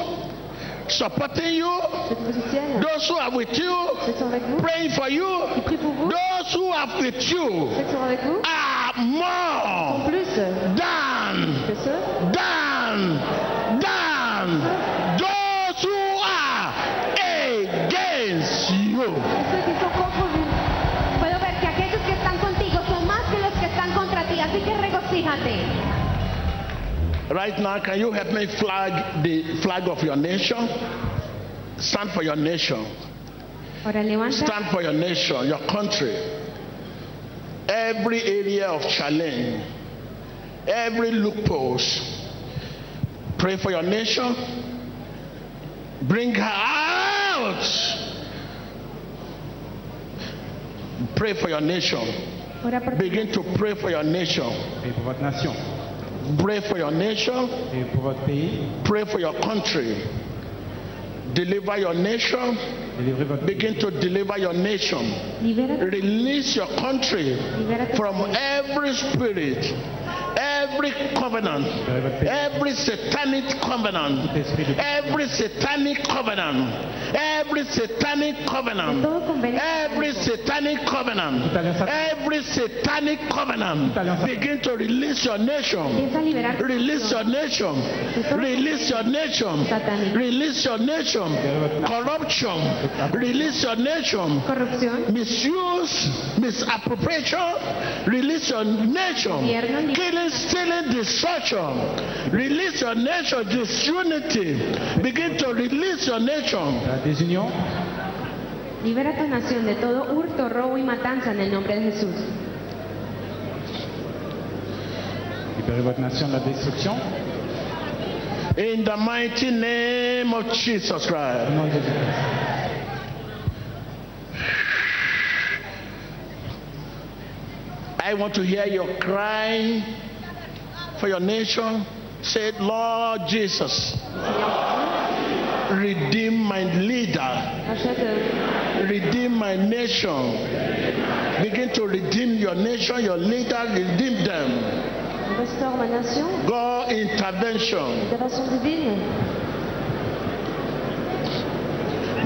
S5: supporting you,
S1: Je te positionne.
S5: those who are with you,
S1: Ceux qui sont avec vous.
S5: praying for you,
S1: Qui prient pour vous.
S5: those who are with you
S1: Ceux qui sont avec vous.
S5: are more
S1: plus
S5: than,
S1: que ceux.
S5: than, than those who are against you.
S1: que ceux qui sont contre vous. Puedo ver que aquellos que están contigo son más que los que están contra ti. Así que regocíjate.
S5: Right now, can you help me flag the flag of your nation? Stand for your nation. Stand for your nation, your country. Every area of challenge, every loopholes. Pray for your nation. Bring her out. Pray for your nation. Begin to pray for your nation. Pray for your nation.
S11: Et pour votre pays.
S5: Pray for your country. Deliver your nation.
S11: Délivrez votre pays.
S5: Begin to deliver your nation. Release your country from every spirit, every every covenant, every satanic covenant, every satanic covenant, every satanic covenant, every satanic covenant, every satanic covenant, begin to release your nation, release your nation, release your nation, release your nation, corruption, release your nation, misuse, misappropriation, release your nation, killing, stealing, destruction, release your nation, disunity, begin to release your nation.
S11: La désunion,
S1: Libera tu nación de todo hurto, robo y matanza en el nombre de Jesús.
S11: libérez votre nation de la destruction.
S5: In the mighty name of Jesus Christ. I want to hear your cry for your nation. Say, Lord Jesus, redeem my leader, redeem my nation. Begin to redeem your nation, your leader, redeem them.
S1: Restaure ma nation.
S5: God intervention.
S1: Intervention divine.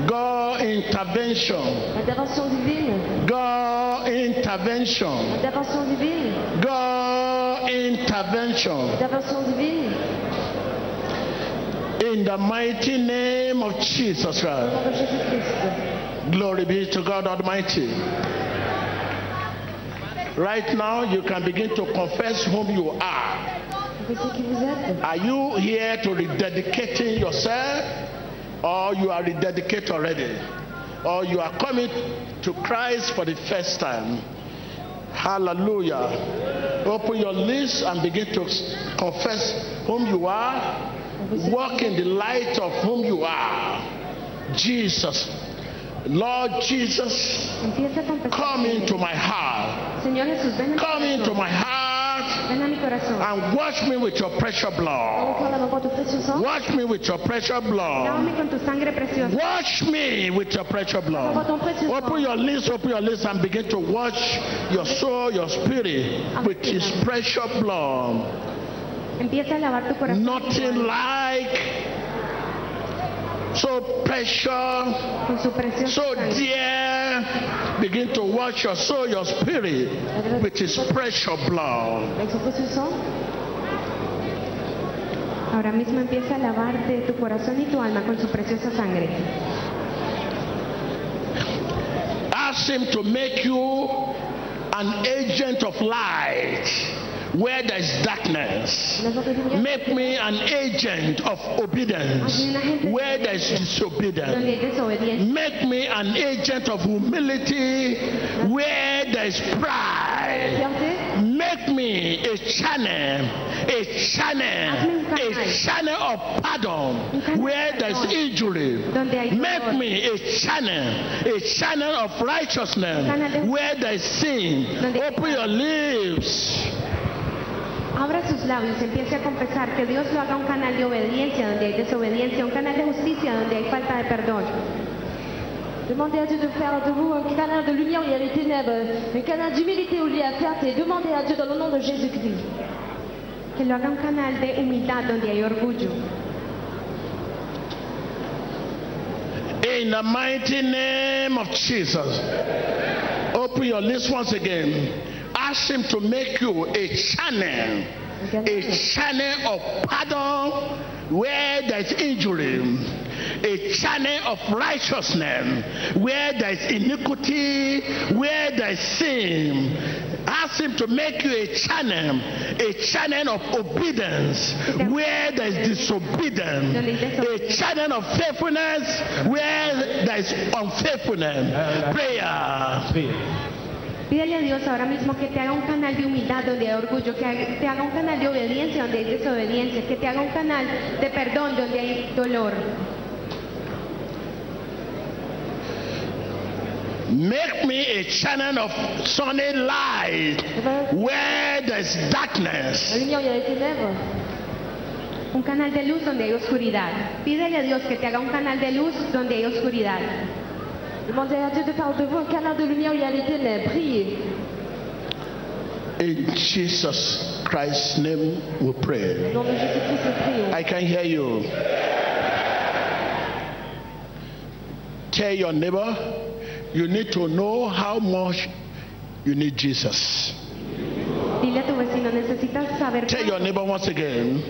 S5: God intervention.
S1: Intervention divine.
S5: God intervention.
S1: Intervention divine.
S5: God intervention.
S1: Intervention divine.
S5: In the mighty name of Jesus Christ.
S1: nom de Jésus-Christ.
S5: Glory be to God Almighty. Right now, you can begin to confess whom you are. Are you here to rededicating yourself, or you are rededicated already, or you are coming to Christ for the first time? Hallelujah. Open your lips and begin to confess whom you are. Walk in the light of whom you are. Jesus. Lord Jesus, come into my heart.
S1: Señor Jesús, ven a mi
S5: Come into my heart
S1: Ven a mi corazón.
S5: and wash me with your precious blood.
S1: Oh, Lávame con tu precioso.
S5: Wash me with your precious blood.
S1: Lávame con tu sangre preciosa.
S5: Wash me with your precious blood.
S1: ton précieux sang.
S5: Open your lips, open your lips, and begin to wash your soul, your spirit with His precious blood.
S1: Empieza a lavar tu corazón.
S5: Nothing like so precious,
S1: Con su preciosa
S5: so dear. Begin to wash your soul, your spirit with His precious blood.
S1: Avec su precioso sang. Ahora mismo empieza a lavarte tu corazón y tu alma con su preciosa sangre.
S5: Ask Him to make you an agent of light where there is darkness. Make me an agent of obedience where there is disobedience. Make me an agent of humility where there is pride. Make me a channel, a channel, a channel of pardon where there is injury. Make me a channel, a channel of righteousness where there is sin. Open your lips.
S1: Abra sus labios, empiece a confesar que Dios lo haga un canal de obediencia donde hay desobediencia, un canal de justicia donde hay falta de perdón.
S12: Demandez à Dieu de faire de vous un canal de lumière où il y a les ténèbres, un canal d'humilité où il y a perte, et demandez à Dieu dans le nom de Jésus-Christ.
S1: Que lo haga un canal de humildad donde hay orgullo.
S5: In the mighty name of Jesus. Open your lips once again. Ask Him to make you a channel, a channel of pardon where there is injury, a channel of righteousness where there is iniquity, where there is sin. Ask Him to make you a channel, a channel of obedience where there is disobedience, a channel of faithfulness where there is unfaithfulness. Prayer.
S1: Pídele a Dios ahora mismo que te haga un canal de humildad donde hay orgullo, que haga- te haga un canal de obediencia donde hay desobediencia, que te haga un canal de perdón donde hay dolor.
S5: Make me a channel of sunny light where there's darkness.
S1: Un canal de luz donde hay oscuridad. Pídele a Dios que te haga un canal de luz donde hay oscuridad.
S12: Demandez à Dieu de faire de vous un canal de lumière où il y a les ténèbres. Priez.
S5: In Jesus Christ's name we pray.
S12: Au nom de Jésus-Christ, nous prions.
S5: I can hear you. Tell your neighbor you need to know how much you need Jesus.
S1: Dile a tu vecino, necesitas saber
S5: Tell your neighbor once again.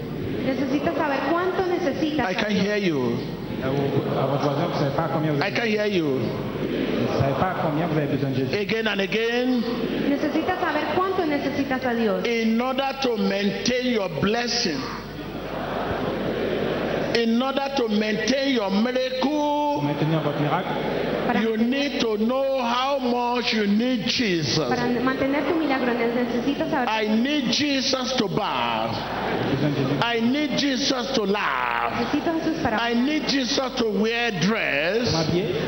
S1: necesitas saber cuánto necesitas.
S5: I
S1: a
S5: can
S1: Dios.
S5: hear you.
S11: À, vos- à votre voisin, vous ne savez pas combien vous
S5: I
S11: avez,
S5: can hear you.
S11: vous ne savez pas combien vous avez besoin de Jésus.
S5: Again and again.
S1: Necesitas saber cuánto necesitas a Dios.
S5: In order to maintain your blessing, in order to maintain your
S11: Pour
S5: miracle,
S11: maintenir votre miracle,
S1: Para,
S5: you need to know how much you need Jesus.
S1: para mantener tu milagro necesitas saber
S5: I need Jesus to bow.
S11: j'ai besoin de Jésus.
S5: I need Jesus to laugh.
S1: necesito a Jesús para
S5: I need Jesus to wear dress.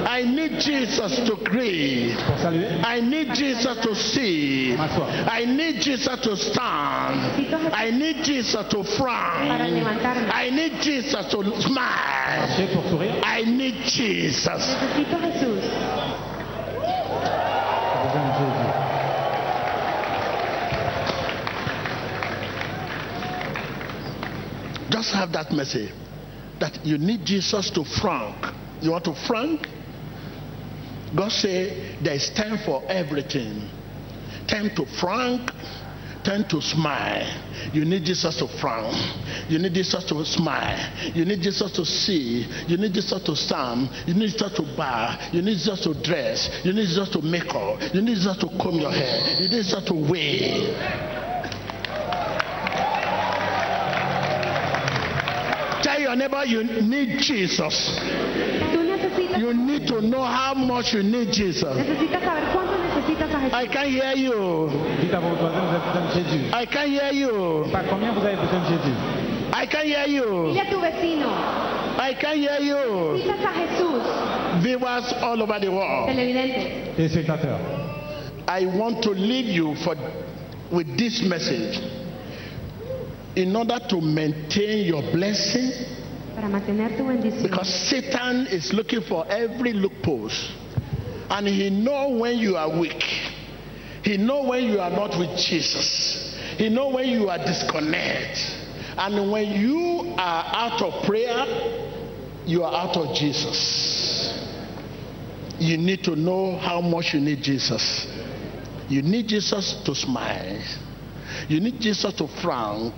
S5: I need Jesus to greet. I need Jesus to
S11: see.
S5: I need Jesus to stand. I need Jesus to
S1: para
S5: frown. I need Jesus to smile.
S11: marcher pour sourire.
S5: I need Jesus. Just have that message that you need Jesus to frank. You want to frank? God say there is time for everything. Time to frank, time to smile. You need Jesus to frown. You need Jesus to smile. You need Jesus to see. You need Jesus to stand. You need Jesus to bow. You need Jesus to dress. You need Jesus to make up. You need Jesus to comb your hair. You need Jesus to wave. Tell your neighbor you need Jesus. You need to know how much you need Jesus.
S1: Necesitas saber cuánto necesitas a Jesús.
S5: I can't hear you.
S11: Dites à votre voisin, vous avez besoin de Jésus.
S5: I can't hear you.
S11: Pas combien vous avez besoin de Jésus.
S5: I can't hear you.
S1: Dile a tu vecino,
S5: I can't hear you.
S1: necesitas a Jesús.
S5: Viewers all over the world.
S1: Televidente.
S11: Téléspectateurs,
S5: I want to leave you for, with this message. In order to maintain your blessing,
S1: Para mantener tu bendición.
S5: because Satan is looking for every loophole, and he know when you are weak. He know when you are not with Jesus. He know when you are disconnected. And when you are out of prayer, you are out of Jesus. You need to know how much you need Jesus. You need Jesus to smile. You need Jesus to frown.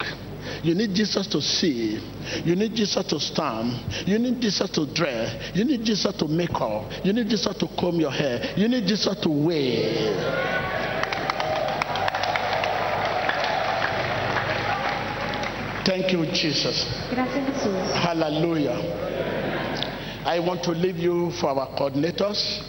S5: You need Jesus to see. You need Jesus to stand. You need Jesus to dress. You need Jesus to make up. You need Jesus to comb your hair. You need Jesus to wear. Thank you, Jesus.
S1: Gracias.
S5: Hallelujah. I want to leave you for our coordinators.